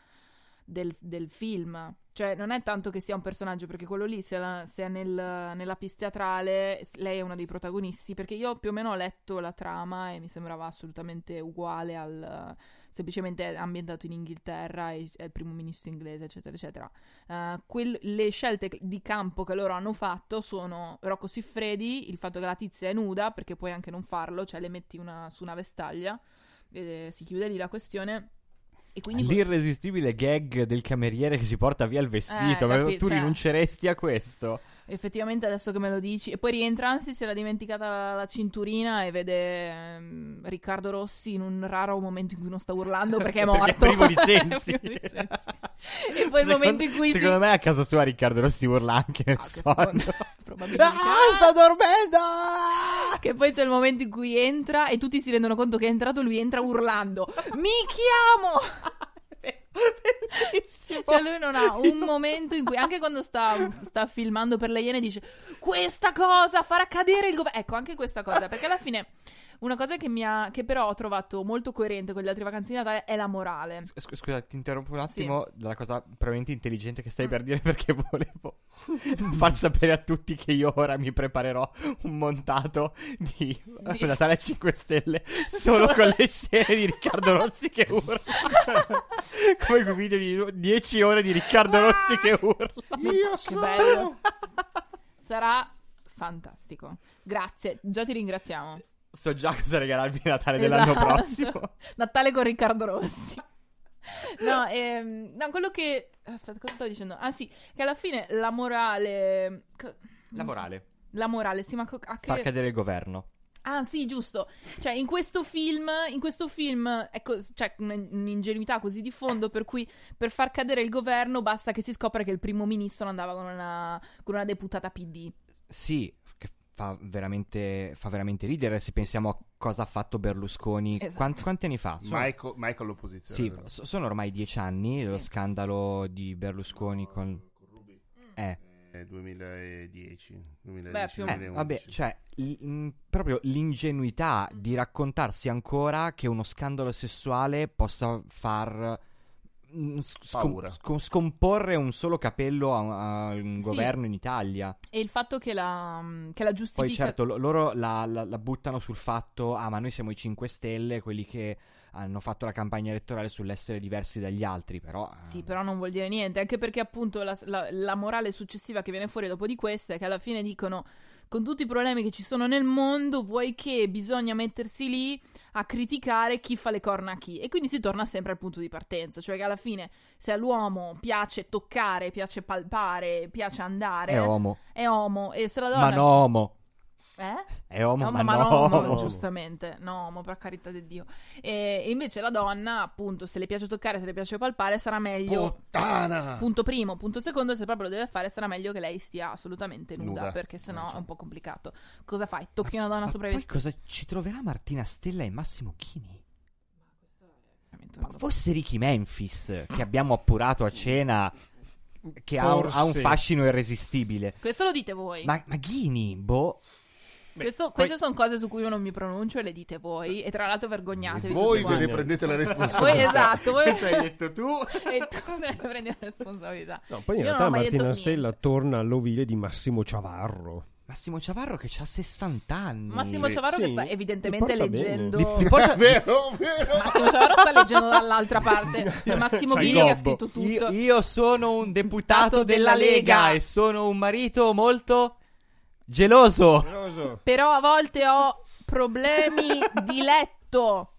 del- del film. Cioè, non è tanto che sia un personaggio, perché quello lì, se, la- se è nel- nella pista teatrale, lei è uno dei protagonisti. Perché io più o meno ho letto la trama e mi sembrava assolutamente uguale al semplicemente ambientato in Inghilterra e è il primo ministro inglese, eccetera, eccetera. Eh, quel- le scelte di campo che loro hanno fatto sono Rocco Siffredi, il fatto che la tizia è nuda, perché puoi anche non farlo, cioè le metti una- su una vestaglia, e si chiude lì la questione. L'irresistibile gag del cameriere che si porta via il vestito. ma capi- tu cioè- rinunceresti a questo? Effettivamente adesso che me lo dici, e poi rientra anzi si era dimenticata la, la cinturina e vede ehm, Riccardo Rossi in un raro momento in cui non sta urlando perché è Perché morto. è privo di sensi. Privo di sensi. E poi il momento in cui si... Secondo me a casa sua Riccardo Rossi urla anche nel Ah, sonno. probabilmente. Ah, sta dormendo! Che poi c'è il momento in cui entra e tutti si rendono conto che è entrato, lui entra urlando: Mi chiamo! Bellissimo. Cioè, lui non ha un momento in cui, anche quando sta, sta filmando per le Iene, dice: Questa cosa farà cadere il governo. Ecco, anche questa cosa, perché alla fine. Una cosa che, mi ha, che però ho trovato molto coerente con gli altri vacanze di Natale è la morale. Sc- Scusa, ti interrompo un attimo dalla cosa probabilmente intelligente che stai per dire perché volevo far sapere a tutti che io ora mi preparerò un montato di Di- Natale a 5 Stelle solo Solo- con le scene di Riccardo Rossi che urla. Come quei video di 10 ore di Riccardo Rossi che urla. io Che sono bello. Sarà fantastico. Grazie, già ti ringraziamo. So già cosa regalarvi Natale dell'anno Esatto. prossimo. Natale con Riccardo Rossi. No, ehm, no, quello che... Aspetta, cosa stavo dicendo? Ah sì, che alla fine la morale... La morale. La morale, sì, ma co- a che... Far cadere il governo. Ah sì, giusto. Cioè, in questo film, in questo film, ecco, c'è un- un'ingenuità così di fondo per cui per far cadere il governo basta che si scopra che il primo ministro andava con una, con una deputata PD. Sì, fa veramente, fa veramente ridere se pensiamo a cosa ha fatto Berlusconi. Esatto. Quanti, quanti anni fa? Sono- Michael, Michael all'opposizione. Sì, so- sono ormai dieci anni lo Sì. scandalo di Berlusconi con... Con Ruby. Eh, Eh, 2010, 2010 Beh, più o meno. eh, 2011. vabbè, cioè, l- mh, proprio l'ingenuità di raccontarsi ancora che uno scandalo sessuale possa far... scom- Paura. scom- scomporre un solo capello a, a un Sì. governo in Italia. E il fatto che la, che la giustifica... Poi certo, lo- loro la, la- la buttano sul fatto, ah ma noi siamo i 5 Stelle, quelli che hanno fatto la campagna elettorale sull'essere diversi dagli altri, però... eh, Sì, però non vuol dire niente, anche perché appunto la, la- la morale successiva che viene fuori dopo di questa è che alla fine dicono con tutti i problemi che ci sono nel mondo, vuoi che bisogna mettersi lì a criticare chi fa le corna a chi. E quindi si torna sempre al punto di partenza, cioè che alla fine se all'uomo piace toccare, piace palpare, piace andare, È omo. è omo, e se la donna... Ma no omo. Eh? È omo, No, ma, ma no no, no, giustamente, no, ma per carità di Dio. E, invece la donna, appunto, se le piace toccare, se le piace palpare, sarà meglio. Puttana! Punto primo, punto secondo, se proprio lo deve fare, sarà meglio che lei stia assolutamente nuda, Nuda. perché sennò so. è un po' complicato. Cosa fai? Tocchi una donna sopra i poi vestiti? cosa ci troverà Martina Stella e Massimo Chini? Veramente Ma forse Ricky Memphis, che abbiamo appurato a cena, che ha un, ha un fascino irresistibile. Questo lo dite voi. Ma, ma Ghini, boh... Questo- poi- Queste sono cose su cui io non mi pronuncio e le dite voi. E tra l'altro vergognatevi. Voi ve ne prendete la Voi, responsabilità. esatto, voi Questo hai detto tu. e tu ne prendi la responsabilità. No, poi in Io realtà non ho mai Martina Stella niente. torna all'ovile di Massimo Ciavarro. Massimo Ciavarro che ha 60 anni. Massimo Sì. Ciavarro che Sì, sta mi evidentemente bene. leggendo. Mi porta- vero, vero. Massimo Ciavarro sta leggendo dall'altra parte. C'è Massimo Ghini che ha scritto tutto. Io, io sono un deputato Deputato della della Lega. Lega e sono un marito molto geloso. Però a volte ho problemi di letto.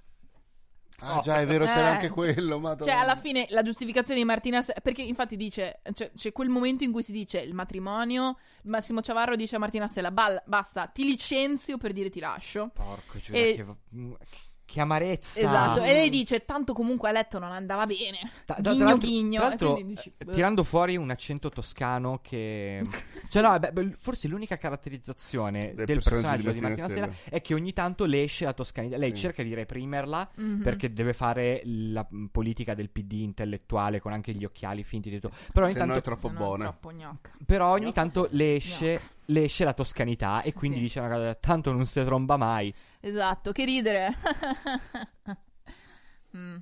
Ah, già, è vero, c'era Eh. anche quello. Madonna. Cioè, alla fine la giustificazione di Martina. Perché infatti dice: c'è, c'è quel momento in cui si dice il matrimonio. Massimo Ciavarro dice a Martina Stella: "Bal- basta, ti licenzio per dire ti lascio. Porco Giulia, E- che, mm, che amarezza. Esatto, e lei dice tanto comunque a letto non andava bene. Tra- tra- ghigno ghigno. tra l'altro, dici, eh, boh. tirando fuori un accento toscano che... cioè no, beh, forse l'unica caratterizzazione Del del, personaggio personaggio di di Martina Martina Stella è che ogni tanto le esce la toscanità. Lei Sì. cerca di reprimerla Mhm. perché deve fare la mm, politica del PD intellettuale con anche gli occhiali finti di tutto. Però ogni Se no tanto, è troppo no, buona. troppo gnocca. però ogni Gnocca. tanto le esce, Gnocca. Le esce la toscanità e quindi Sì. dice una cosa, tanto non si tromba mai. Esatto, che ridere. Mm.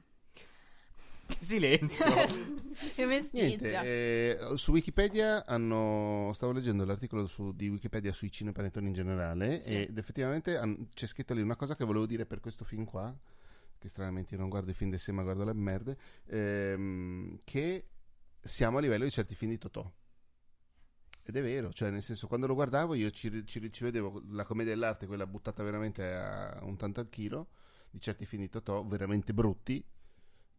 Che silenzio. che mestizia. Niente, eh, su Wikipedia hanno. Stavo leggendo l'articolo su- di Wikipedia sui cinepanettoni in generale. Sì. Ed effettivamente han- c'è scritto lì una cosa che volevo dire per questo film qua. Che stranamente io non guardo i film di sé, ma guardo le merde. ehm, che siamo a livello di certi film di Totò. Ed è vero, cioè nel senso quando lo guardavo io ci, ci- ci vedevo la commedia dell'arte, quella buttata veramente a un tanto al chilo, di certi film di Totò veramente brutti,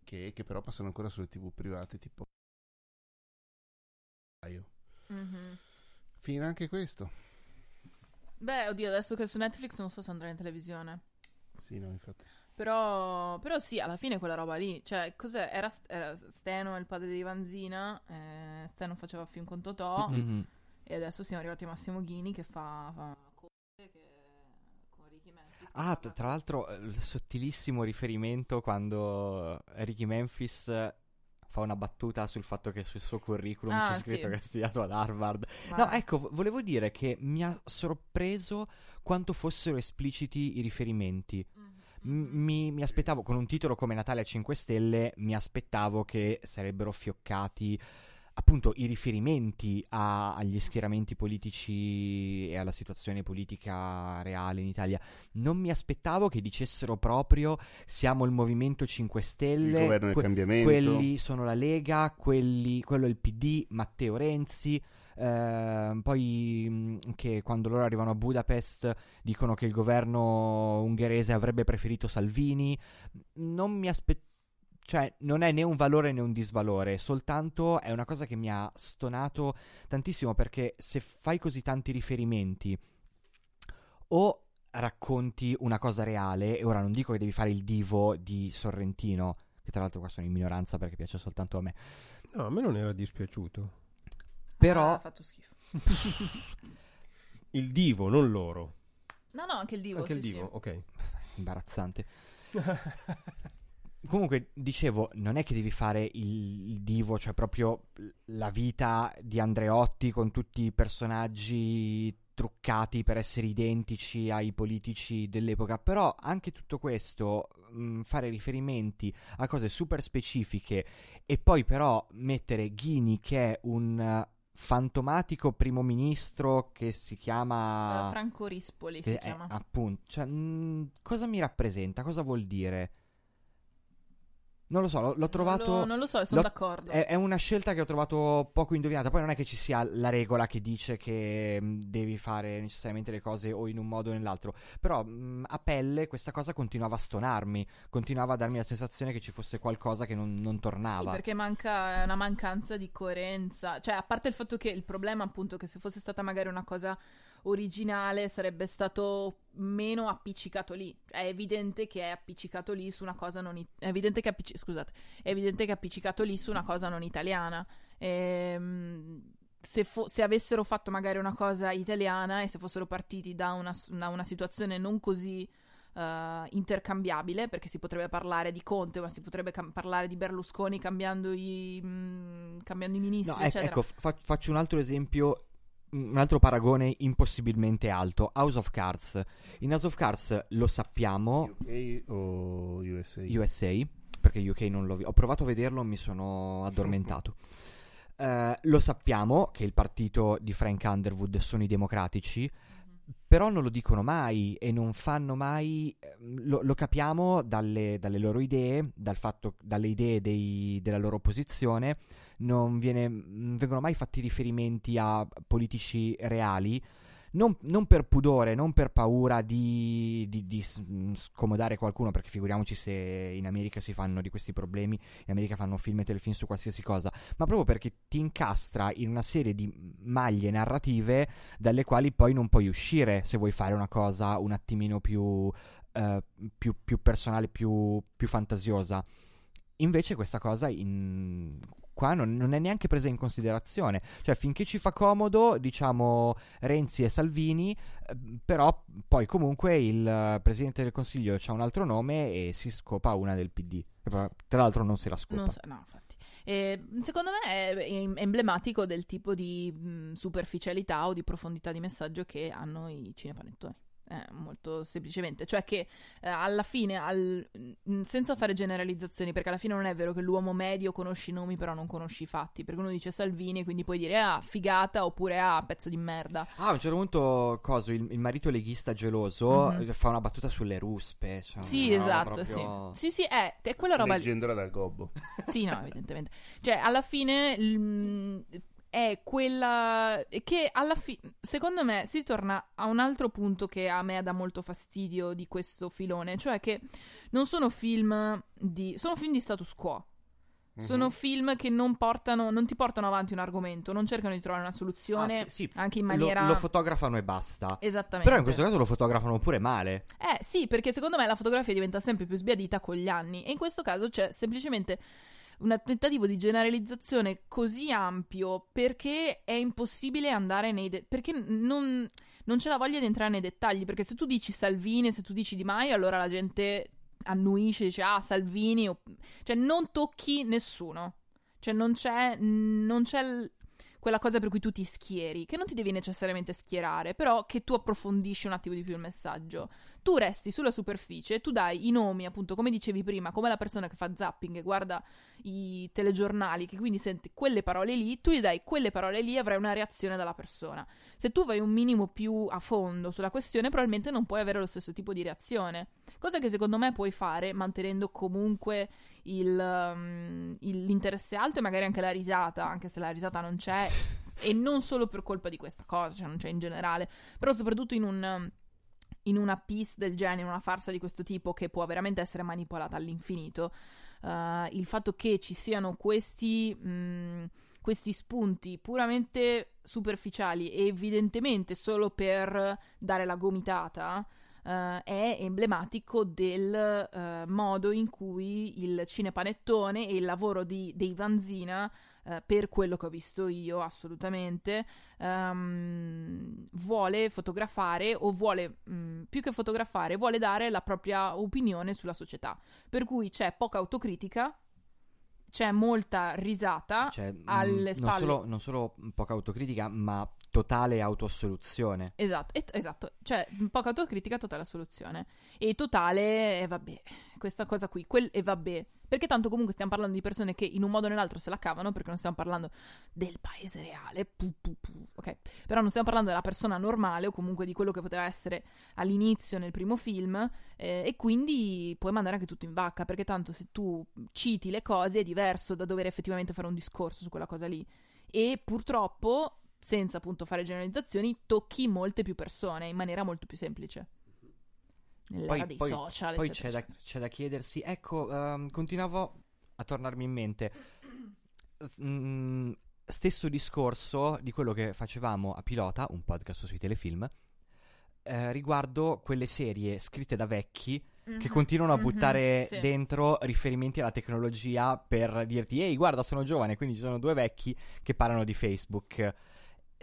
che, che però passano ancora sulle tv private, tipo... Mhm. Finirà anche questo. Beh, oddio, adesso che è su Netflix non so se andrà in televisione. Sì, no, infatti. Però, però sì, alla fine quella roba lì, cioè, cos'è? Era, era Steno il padre di Vanzina, eh, Steno faceva film con Totò, Mhm. e adesso siamo arrivati a Massimo Ghini che fa, fa che con Ricky Memphis. Ah, t- tra l'altro, eh, il sottilissimo riferimento quando Ricky Memphis fa una battuta sul fatto che sul suo curriculum Ah, c'è scritto sì. che ha studiato ad Harvard. Ma- No, ecco, vo- volevo dire che mi ha sorpreso quanto fossero espliciti i riferimenti. Mhm. Mi, mi aspettavo, con un titolo come Natale a 5 Stelle, mi aspettavo che sarebbero fioccati appunto i riferimenti a- agli schieramenti politici e alla situazione politica reale in Italia. Non mi aspettavo che dicessero proprio siamo il Movimento 5 Stelle, Il governo del que- cambiamento. quelli sono la Lega, quelli, quello è il PD, Matteo Renzi. Ehm, poi che quando loro arrivano a Budapest dicono che il governo ungherese avrebbe preferito Salvini. Non mi aspettavo. Cioè, non è né un valore né un disvalore, soltanto è una cosa che mi ha stonato tantissimo perché se fai così tanti riferimenti o racconti una cosa reale, e ora non dico che devi fare il divo di Sorrentino, che tra l'altro qua sono in minoranza perché piace soltanto a me, No, a me non era dispiaciuto. Però- ha fatto schifo. Il divo, non loro. No, no, anche il divo, Anche il sì, divo, sì. ok. imbarazzante. Comunque, dicevo, non è che devi fare il, il divo, cioè proprio la vita di Andreotti con tutti i personaggi truccati per essere identici ai politici dell'epoca, però anche tutto questo, mh, fare riferimenti a cose super specifiche e poi però mettere Ghini che è un fantomatico primo ministro che si chiama... Eh, Franco Rispoli si chiama. appunto, cioè, mh, cosa mi rappresenta? Cosa vuol dire? Non lo so, l'ho, l'ho trovato. Non lo, non lo so, sono d'accordo. È, è una scelta che ho trovato poco indovinata. Poi non è che ci sia la regola che dice che mh, devi fare necessariamente le cose o in un modo o nell'altro. Però mh, a pelle questa cosa continuava a stonarmi, continuava a darmi la sensazione che ci fosse qualcosa che non, non Sì, tornava. perché manca una mancanza di coerenza. Cioè, a parte il fatto che il problema, appunto, che se fosse stata magari una cosa originale sarebbe stato meno appiccicato lì. È evidente che è appiccicato lì su una cosa non i- è evidente che è appicci- scusate, è evidente che è appiccicato lì su una cosa non italiana. Ehm, se, fo- se avessero fatto magari una cosa italiana e se fossero partiti da una, da una situazione non così eh, intercambiabile, perché si potrebbe parlare di Conte, ma si potrebbe cam- parlare di Berlusconi cambiando i, mm, cambiando i ministri, No, ec- ecco, fa- faccio un altro esempio, un altro paragone impossibilmente alto. House of Cards. In House of Cards lo sappiamo, UK o USA? USA, perché UK non l'ho visto. Ho provato a vederlo, mi sono addormentato. Eh, lo sappiamo che il partito di Frank Underwood sono i democratici, però non lo dicono mai e non fanno mai. ehm, Lo, lo capiamo dalle, dalle loro idee, dal fatto, dalle idee dei- della loro posizione. Non, viene- non vengono mai fatti riferimenti a politici reali. non, non per pudore, non per paura di, di, di mm, scomodare qualcuno, perché figuriamoci se in America si fanno di questi problemi, in America fanno film e telefilm su qualsiasi cosa, ma proprio perché ti incastra in una serie di maglie narrative dalle quali poi non puoi uscire se vuoi fare una cosa un attimino più, eh, più, più personale, più, più fantasiosa. Invece questa cosa in... qua non, non è neanche presa in considerazione. Cioè, finché ci fa comodo, diciamo Renzi e Salvini, eh, però poi comunque il Presidente del Consiglio ha un altro nome e si scopa una del PD. Tra l'altro non se la scopa. So- no, infatti. E, secondo me è, emblematico del tipo di mh, superficialità o di profondità di messaggio che hanno i cinepanettoni. Eh, molto semplicemente, cioè che eh, alla fine, al- mh, senza fare generalizzazioni, perché alla fine non è vero che l'uomo medio conosci i nomi però non conosci i fatti, perché uno dice Salvini e quindi puoi dire ah, figata oppure ah, pezzo di merda. Ah, a un certo punto, coso, il, il marito leghista geloso Mhm. eh, fa una battuta sulle ruspe. Cioè Sì, esatto, proprio- sì. Sì, sì, è, è quella roba. Leggendola dal gobbo. Sì, no, evidentemente. Cioè, alla fine mm, è quella che alla fine, secondo me, si torna a un altro punto che a me dà molto fastidio di questo filone, cioè che non sono film di sono film di status quo. Sono Mhm. film che non portano non ti portano avanti un argomento, non cercano di trovare una Ah, soluzione sì, sì. anche in Lo- maniera Lo, fotografano e basta. Esattamente. Però in questo caso lo fotografano pure male. Eh sì, perché secondo me la fotografia diventa sempre più sbiadita con gli anni e in questo caso c'è semplicemente un tentativo di generalizzazione così ampio perché è impossibile andare nei de- perché non, non c'è la voglia di entrare nei dettagli, perché se tu dici Salvini, se tu dici Di Maio, allora la gente annuisce, dice ah Salvini, o- cioè non tocchi nessuno, cioè non c'è, non c'è quella cosa per cui tu ti schieri, che non ti devi necessariamente schierare, però che tu approfondisci un attimo di più il messaggio. Tu resti sulla superficie, tu dai i nomi, appunto, come dicevi prima, come la persona che fa zapping e guarda i telegiornali, che quindi sente quelle parole lì, tu gli dai quelle parole lì e avrai una reazione dalla persona. Se tu vai un minimo più a fondo sulla questione, probabilmente non puoi avere lo stesso tipo di reazione. Cosa che secondo me puoi fare mantenendo comunque il, um, il- l'interesse alto e magari anche la risata, anche se la risata non c'è, e non solo per colpa di questa cosa, cioè non c'è in generale, però soprattutto in un. In una piece del genere, in una farsa di questo tipo che può veramente essere manipolata all'infinito, eh, il fatto che ci siano questi, mh, questi spunti puramente superficiali e evidentemente solo per dare la gomitata, eh, è emblematico del eh, modo in cui il cinepanettone e il lavoro di, dei Vanzina, eh, per quello che ho visto io assolutamente, ehm, vuole fotografare o vuole, mh, più che fotografare, vuole dare la propria opinione sulla società. Per cui c'è poca autocritica, c'è molta risata, Cioè, alle non, spalle. solo, non solo poca autocritica, ma totale autosoluzione. Esatto, et- esatto, cioè poca autocritica, totale soluzione. E totale, e vabbè, questa cosa qui, quel, e vabbè. Perché tanto comunque stiamo parlando di persone che in un modo o nell'altro se la cavano, perché non stiamo parlando del paese reale, pu, pu, pu, ok? Però non stiamo parlando della persona normale o comunque di quello che poteva essere all'inizio nel primo film, eh, e quindi puoi mandare anche tutto in vacca, perché tanto se tu citi le cose è diverso da dover effettivamente fare un discorso su quella cosa lì. E purtroppo senza appunto fare generalizzazioni, tocchi molte più persone in maniera molto più semplice. Nell'era Poi- dei poi- social, Poi eccetera, c'è da, c'è da chiedersi, ecco, ehm, continuavo a tornarmi in mente. Mm, stesso discorso di quello che facevamo a Pilota, un podcast sui telefilm, eh, riguardo quelle serie scritte da vecchi che Mhm, continuano a mhm, buttare sì. dentro riferimenti alla tecnologia per dirti ehi guarda sono giovane quindi ci sono due vecchi che parlano di Facebook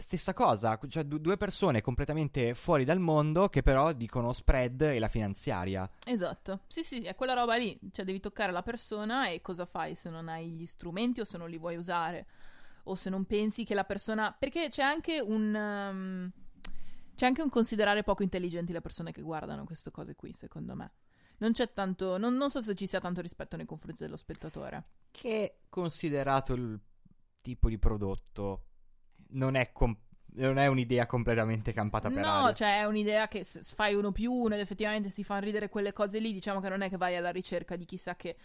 stessa cosa cioè du- due persone completamente fuori dal mondo che però dicono spread e la finanziaria. Esatto, sì sì, è quella roba lì, cioè devi toccare la persona e cosa fai se non hai gli strumenti o se non li vuoi usare? O se non pensi che la persona... perché c'è anche un... um, c'è anche un considerare poco intelligenti le persone che guardano queste cose qui, secondo me. Non c'è tanto... non, non so se ci sia tanto rispetto nei confronti dello spettatore. che considerato il tipo di prodotto non è, com- non è un'idea completamente campata per No, aria cioè è un'idea che se fai uno più uno ed effettivamente si fanno ridere quelle cose lì, diciamo che non è che vai alla ricerca di chissà che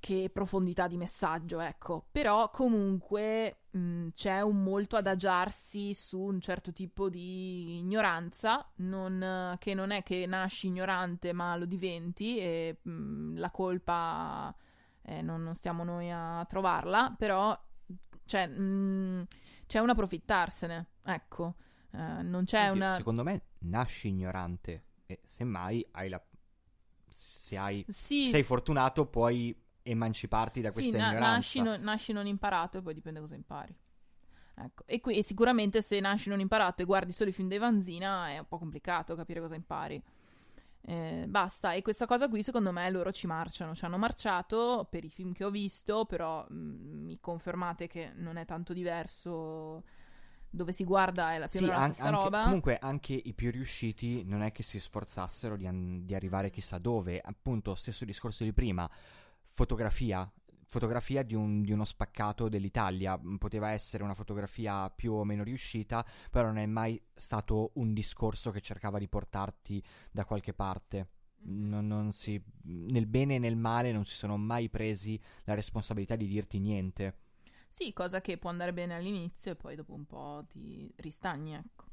che profondità di messaggio, ecco. Però comunque mh, c'è un molto adagiarsi su un certo tipo di ignoranza, non, che non è che nasci ignorante ma lo diventi e mh, la colpa eh, non, non, stiamo noi a trovarla, però cioè, mh, c'è un approfittarsene, ecco. Uh, non c'è Oddio, una... Secondo me nasci ignorante e semmai hai la... Se hai... Sì. sei fortunato puoi emanciparti da questa sì, na- ignoranza. Nasci, no, nasci non imparato e poi dipende cosa impari. Ecco. E, qui, e sicuramente se nasci non imparato e guardi solo i film dei Vanzina è un po' complicato capire cosa impari. Eh, basta, e questa cosa qui secondo me loro ci marciano, ci hanno marciato per i film che ho visto, però mh, mm, mi confermate che non è tanto diverso dove si guarda è la più sì, o an- stessa anche, roba. Comunque anche i più riusciti non è che si sforzassero di, an- di arrivare chissà dove, appunto stesso discorso di prima, fotografia, fotografia di, un, di, uno spaccato dell'Italia. Mm, poteva essere una fotografia più o meno riuscita, però non è mai stato un discorso che cercava di portarti da qualche parte. Mm-hmm. Non, non si, nel bene e nel male non si sono mai presi la responsabilità di dirti niente. Sì, cosa che può andare bene all'inizio e poi dopo un po' ti ristagni, ecco.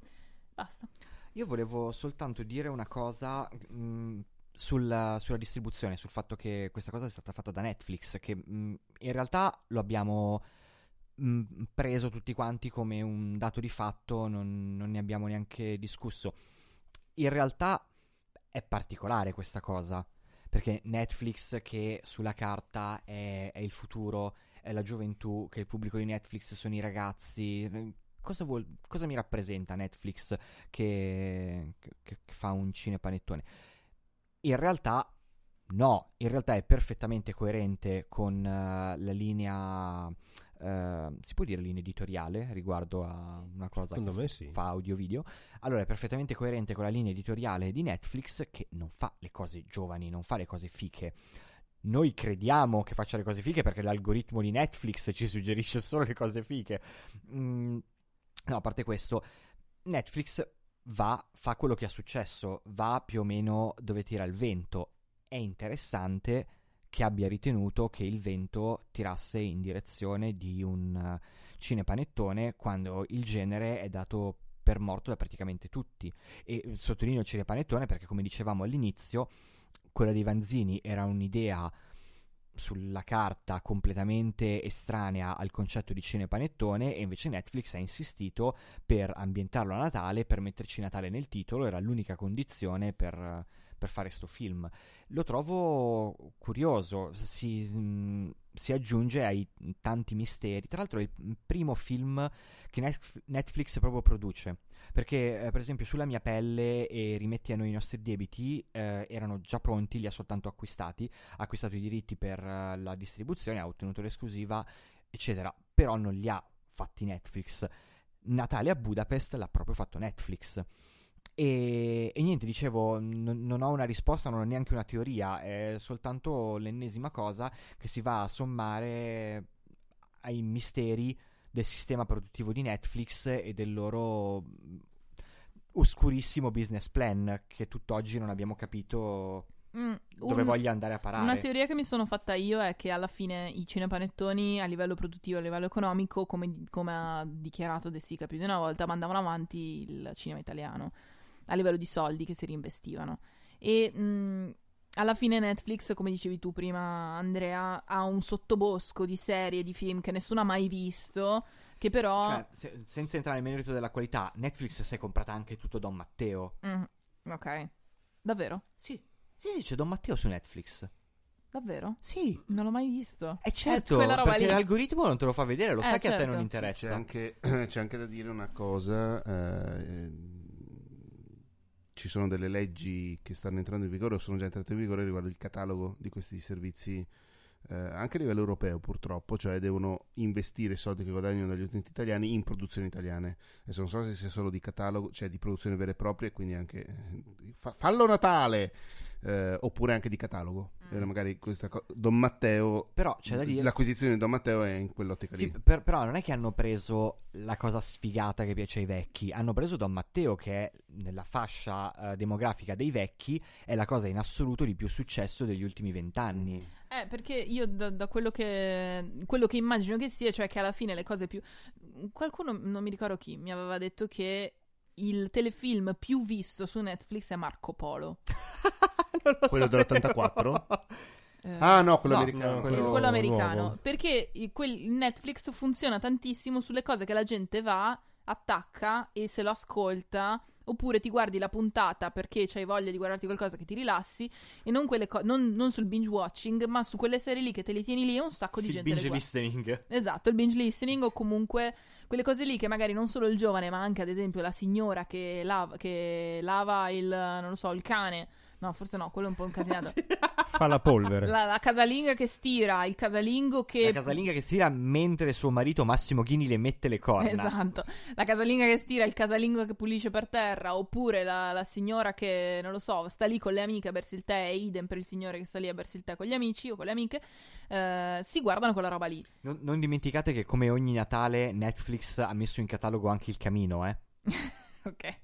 Basta. Io volevo soltanto dire una cosa mh, mm, sulla, sulla, distribuzione, sul fatto che questa cosa è stata fatta da Netflix, che mh, mm, in realtà lo abbiamo mh, mm, preso tutti quanti come un dato di fatto, non, non ne abbiamo neanche discusso. In realtà è particolare questa cosa, perché Netflix che sulla carta è, è il futuro è la gioventù, che il pubblico di Netflix sono i ragazzi. Cosa, vuol, cosa mi rappresenta Netflix che, che, che fa un cinepanettone? In realtà no, in realtà è perfettamente coerente con uh, la linea... Uh, si può dire linea editoriale riguardo a una cosa Secondo che sì. fa audio-video? Allora è perfettamente coerente con la linea editoriale di Netflix che non fa le cose giovani, non fa le cose fiche noi crediamo che faccia le cose fiche perché l'algoritmo di Netflix ci suggerisce solo le cose fiche. Mm, no, a parte questo, Netflix va, fa quello che è successo, va più o meno dove tira il vento. È interessante che abbia ritenuto che il vento tirasse in direzione di un uh, cinepanettone quando il genere è dato per morto da praticamente tutti. E sottolineo il cinepanettone perché, come dicevamo all'inizio, quella dei Vanzini era un'idea sulla carta completamente estranea al concetto di cinepanettone e invece Netflix ha insistito per ambientarlo a Natale, per metterci Natale nel titolo, era l'unica condizione per, per fare sto film. Lo trovo curioso, si, mh, si, aggiunge ai tanti misteri. Tra l'altro è il primo film che Netflix proprio produce. Perché, eh, per esempio, sulla mia pelle e rimetti a noi i nostri debiti eh, erano già pronti, li ha soltanto acquistati. Ha acquistato i diritti per uh, la distribuzione, ha ottenuto l'esclusiva, eccetera. Però non li ha fatti Netflix. Natale a Budapest l'ha proprio fatto Netflix. E, e, niente, dicevo, n- non ho una risposta, non ho neanche una teoria, è soltanto l'ennesima cosa che si va a sommare ai misteri del sistema produttivo di Netflix e del loro oscurissimo business plan che tutt'oggi non abbiamo capito mm, dove un, voglia andare a parare. Una teoria che mi sono fatta io è che alla fine i cinepanettoni a livello produttivo, a livello economico, come, come ha dichiarato De Sica più di una volta, mandavano avanti il cinema italiano a livello di soldi che si reinvestivano. E mh, mm, alla fine Netflix, come dicevi tu prima, Andrea, ha un sottobosco di serie, di film che nessuno ha mai visto, che però... Cioè, se, senza entrare nel merito della qualità, Netflix si è comprata anche tutto Don Matteo. Mm, ok. Davvero? Sì. Sì, sì, c'è Don Matteo su Netflix. Davvero? Sì. Non l'ho mai visto. E certo, è perché lì. l'algoritmo non te lo fa vedere, lo eh, sai certo. che a te non certo. interessa. C'è anche, c'è anche da dire una cosa... Eh, ci sono delle leggi che stanno entrando in vigore o sono già entrate in vigore riguardo il catalogo di questi servizi eh, anche a livello europeo purtroppo, cioè devono investire i soldi che guadagnano dagli utenti italiani in produzioni italiane. Adesso non so se sia solo di catalogo, cioè di produzione vera e propria, quindi anche eh, fa- fallo Natale. Eh, oppure anche di catalogo. Mm. Magari questa co- Don Matteo, Però c'è da dire... l'acquisizione di Don Matteo è in quell'ottica Sì, lì. per- però non è che hanno preso la cosa sfigata che piace ai vecchi, hanno preso Don Matteo che è nella fascia eh, demografica dei vecchi è la cosa in assoluto di più successo degli ultimi vent'anni. Eh, perché io da, da quello, che, quello che immagino che sia, cioè che alla fine le cose più... Qualcuno, non mi ricordo chi, mi aveva detto che il telefilm più visto su Netflix è Marco Polo. Quello sapevo. dell'84? Eh, Ah no, quello No, americano. no, quello, quello americano. nuovo. Perché quel- Netflix funziona tantissimo sulle cose che la gente va, attacca e se lo ascolta. Oppure ti guardi la puntata perché c'hai voglia di guardarti qualcosa che ti rilassi. E non, quelle co- non, non sul binge watching, ma su quelle serie lì che te li tieni lì e un sacco di Il gente le binge listening. Esatto, il binge listening o comunque quelle cose lì che magari non solo il giovane, ma anche ad esempio la signora che lava, che lava il, non lo so, il cane. No, forse no, quello è un po' incasinato. Fa la polvere. La, la casalinga che stira, il casalingo che... La casalinga che stira mentre suo marito Massimo Ghini le mette le corna. Esatto, la casalinga che stira, il casalingo che pulisce per terra, oppure la, la signora che, non lo so, sta lì con le amiche a bersi il tè, e idem per il signore che sta lì a bersi il tè con gli amici o con le amiche, eh, si guardano quella roba lì. Non, non dimenticate che come ogni Natale Netflix ha messo in catalogo anche il camino, eh? ok,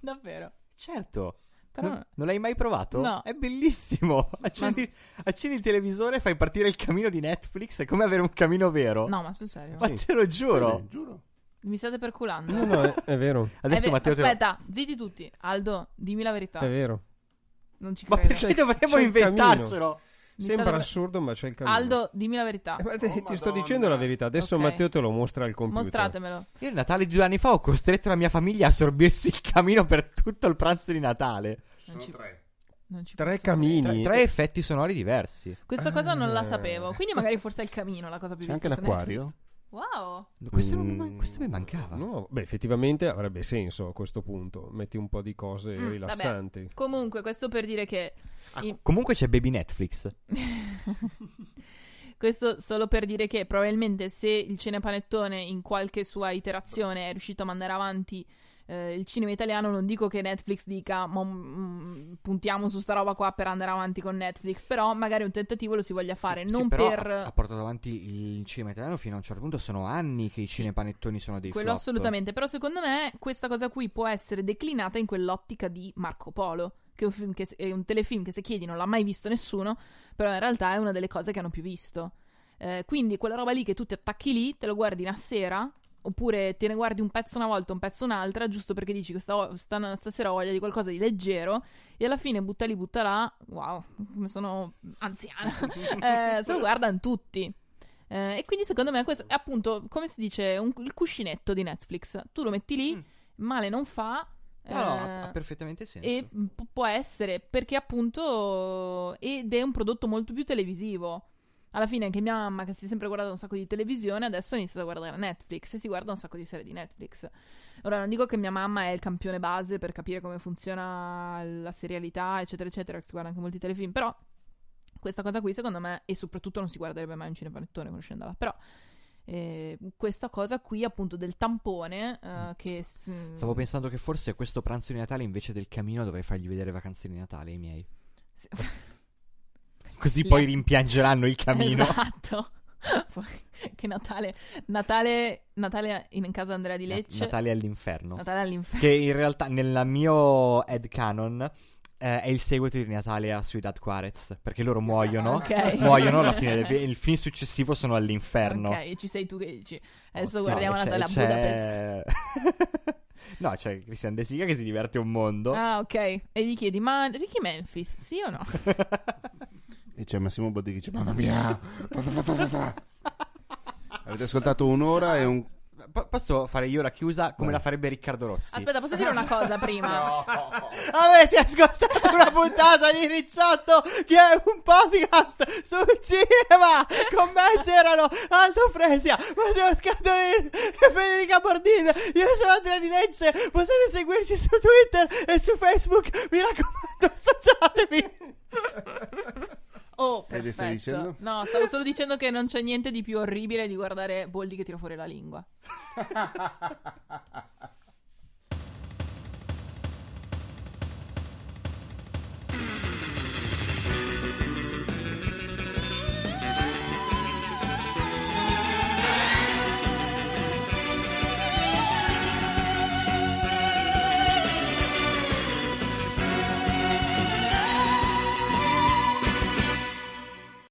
davvero. Certo. Però... Non, non l'hai mai provato? No. È bellissimo. Accendi, accendi il televisore, fai partire il camino di Netflix. È come avere un camino vero. No, ma sul serio. Ma te lo giuro. Sì, giuro. Mi state perculando. No, no, è, è vero. Adesso Eh beh, Matteo te Aspetta, zitti tutti. Aldo, dimmi la verità. È vero. Non ci Ma credo. perché dovremmo inventarcelo? Sembra assurdo, ma c'è il cammino. Aldo, dimmi la verità. Eh, ma te- Oh, ti sto Madonna. dicendo la verità. Adesso Ok. Matteo te lo mostra al computer. Mostratemelo. Io il Natale di due anni fa ho costretto la mia famiglia a sorbirsi il camino per tutto il pranzo di Natale. Sono ci- tre. Non ci Tre camini. Tre, tre effetti sonori diversi. Questa cosa non la Eh. sapevo. Quindi magari forse è il camino la cosa più C'è anche l'acquario? Wow. Questo, non mi Mm. man- questo mi mancava. No, beh, effettivamente avrebbe senso a questo punto. Metti un po' di cose Mm, rilassanti. Comunque, questo per dire che Ah, I- Comunque c'è Baby Netflix. Questo solo per dire che probabilmente se il cinepanettone in qualche sua iterazione è riuscito a mandare avanti eh, il cinema italiano, non dico che Netflix dica "Mo- mm, puntiamo su sta roba qua per andare avanti con Netflix, però magari un tentativo lo si voglia fare, Sì, non sì, per... ha, ha portato avanti il cinema italiano fino a un certo punto. Sono anni che i cinepanettoni sono dei Quello flop. assolutamente, però secondo me questa cosa qui può essere declinata in quell'ottica di Marco Polo, che è un, film che è un telefilm che se chiedi non l'ha mai visto nessuno, però in realtà è una delle cose che hanno più visto. Eh, quindi quella roba lì che tu ti attacchi lì, te lo guardi una sera, oppure te ne guardi un pezzo una volta, un pezzo un'altra, giusto perché dici questa, sta- stasera ho voglia di qualcosa di leggero, e alla fine butta lì, butta là, wow, come sono anziana, eh, se lo guardano tutti. Eh, e quindi secondo me questo è appunto, come si dice, un- il cuscinetto di Netflix. Tu lo metti lì, Mm. male non fa. No, no, ha, eh, ha perfettamente senso. e pu- può essere perché appunto ed è un prodotto molto più televisivo. Alla fine anche mia mamma che si è sempre guardata un sacco di televisione adesso ha iniziato a guardare Netflix e si guarda un sacco di serie di Netflix. Ora non dico che mia mamma è il campione base per capire come funziona la serialità eccetera eccetera, che si guarda anche molti telefilm, però questa cosa qui secondo me e soprattutto non si guarderebbe mai un cinepanettone conoscendola, però eh, questa cosa qui appunto del tampone eh, che s- Stavo pensando che forse questo pranzo di Natale invece del camino dovrei fargli vedere vacanze di Natale ai miei. sì. Così poi rimpiangeranno il camino. Esatto. Che Natale, Natale, Natale in casa Andrea di Lecce. Natale all'inferno. Natale all'inferno. Che in realtà nel mio head canon eh, è il seguito di Natale a Ciudad Juarez. Perché loro muoiono. Ok. Muoiono alla fine del film. Il film successivo sono all'inferno. Ok, ci sei tu che dici. Adesso No, guardiamo c'è- Natale a c'è- Budapest. no, c'è Christian De Sica che si diverte un mondo. Ah, ok. E gli chiedi, ma Ricky Memphis, sì o no? E c'è Massimo Boddi che dice: Mamma mia, avete ascoltato un'ora e un. Po- posso fare io la chiusa come Vai. la farebbe Riccardo Rossi? Aspetta, posso dire una cosa prima? Avete ascoltato una puntata di Ricciotto che è un podcast sul cinema con me c'erano Aldo Fresia, Matteo Scatolini e Federica Bordin io sono Andrea di Lecce potete seguirci su Twitter e su Facebook mi raccomando associatevi Oh, Fede, perfetto. stai dicendo? No, stavo solo dicendo che non c'è niente di più orribile di guardare Boldi che tira fuori la lingua.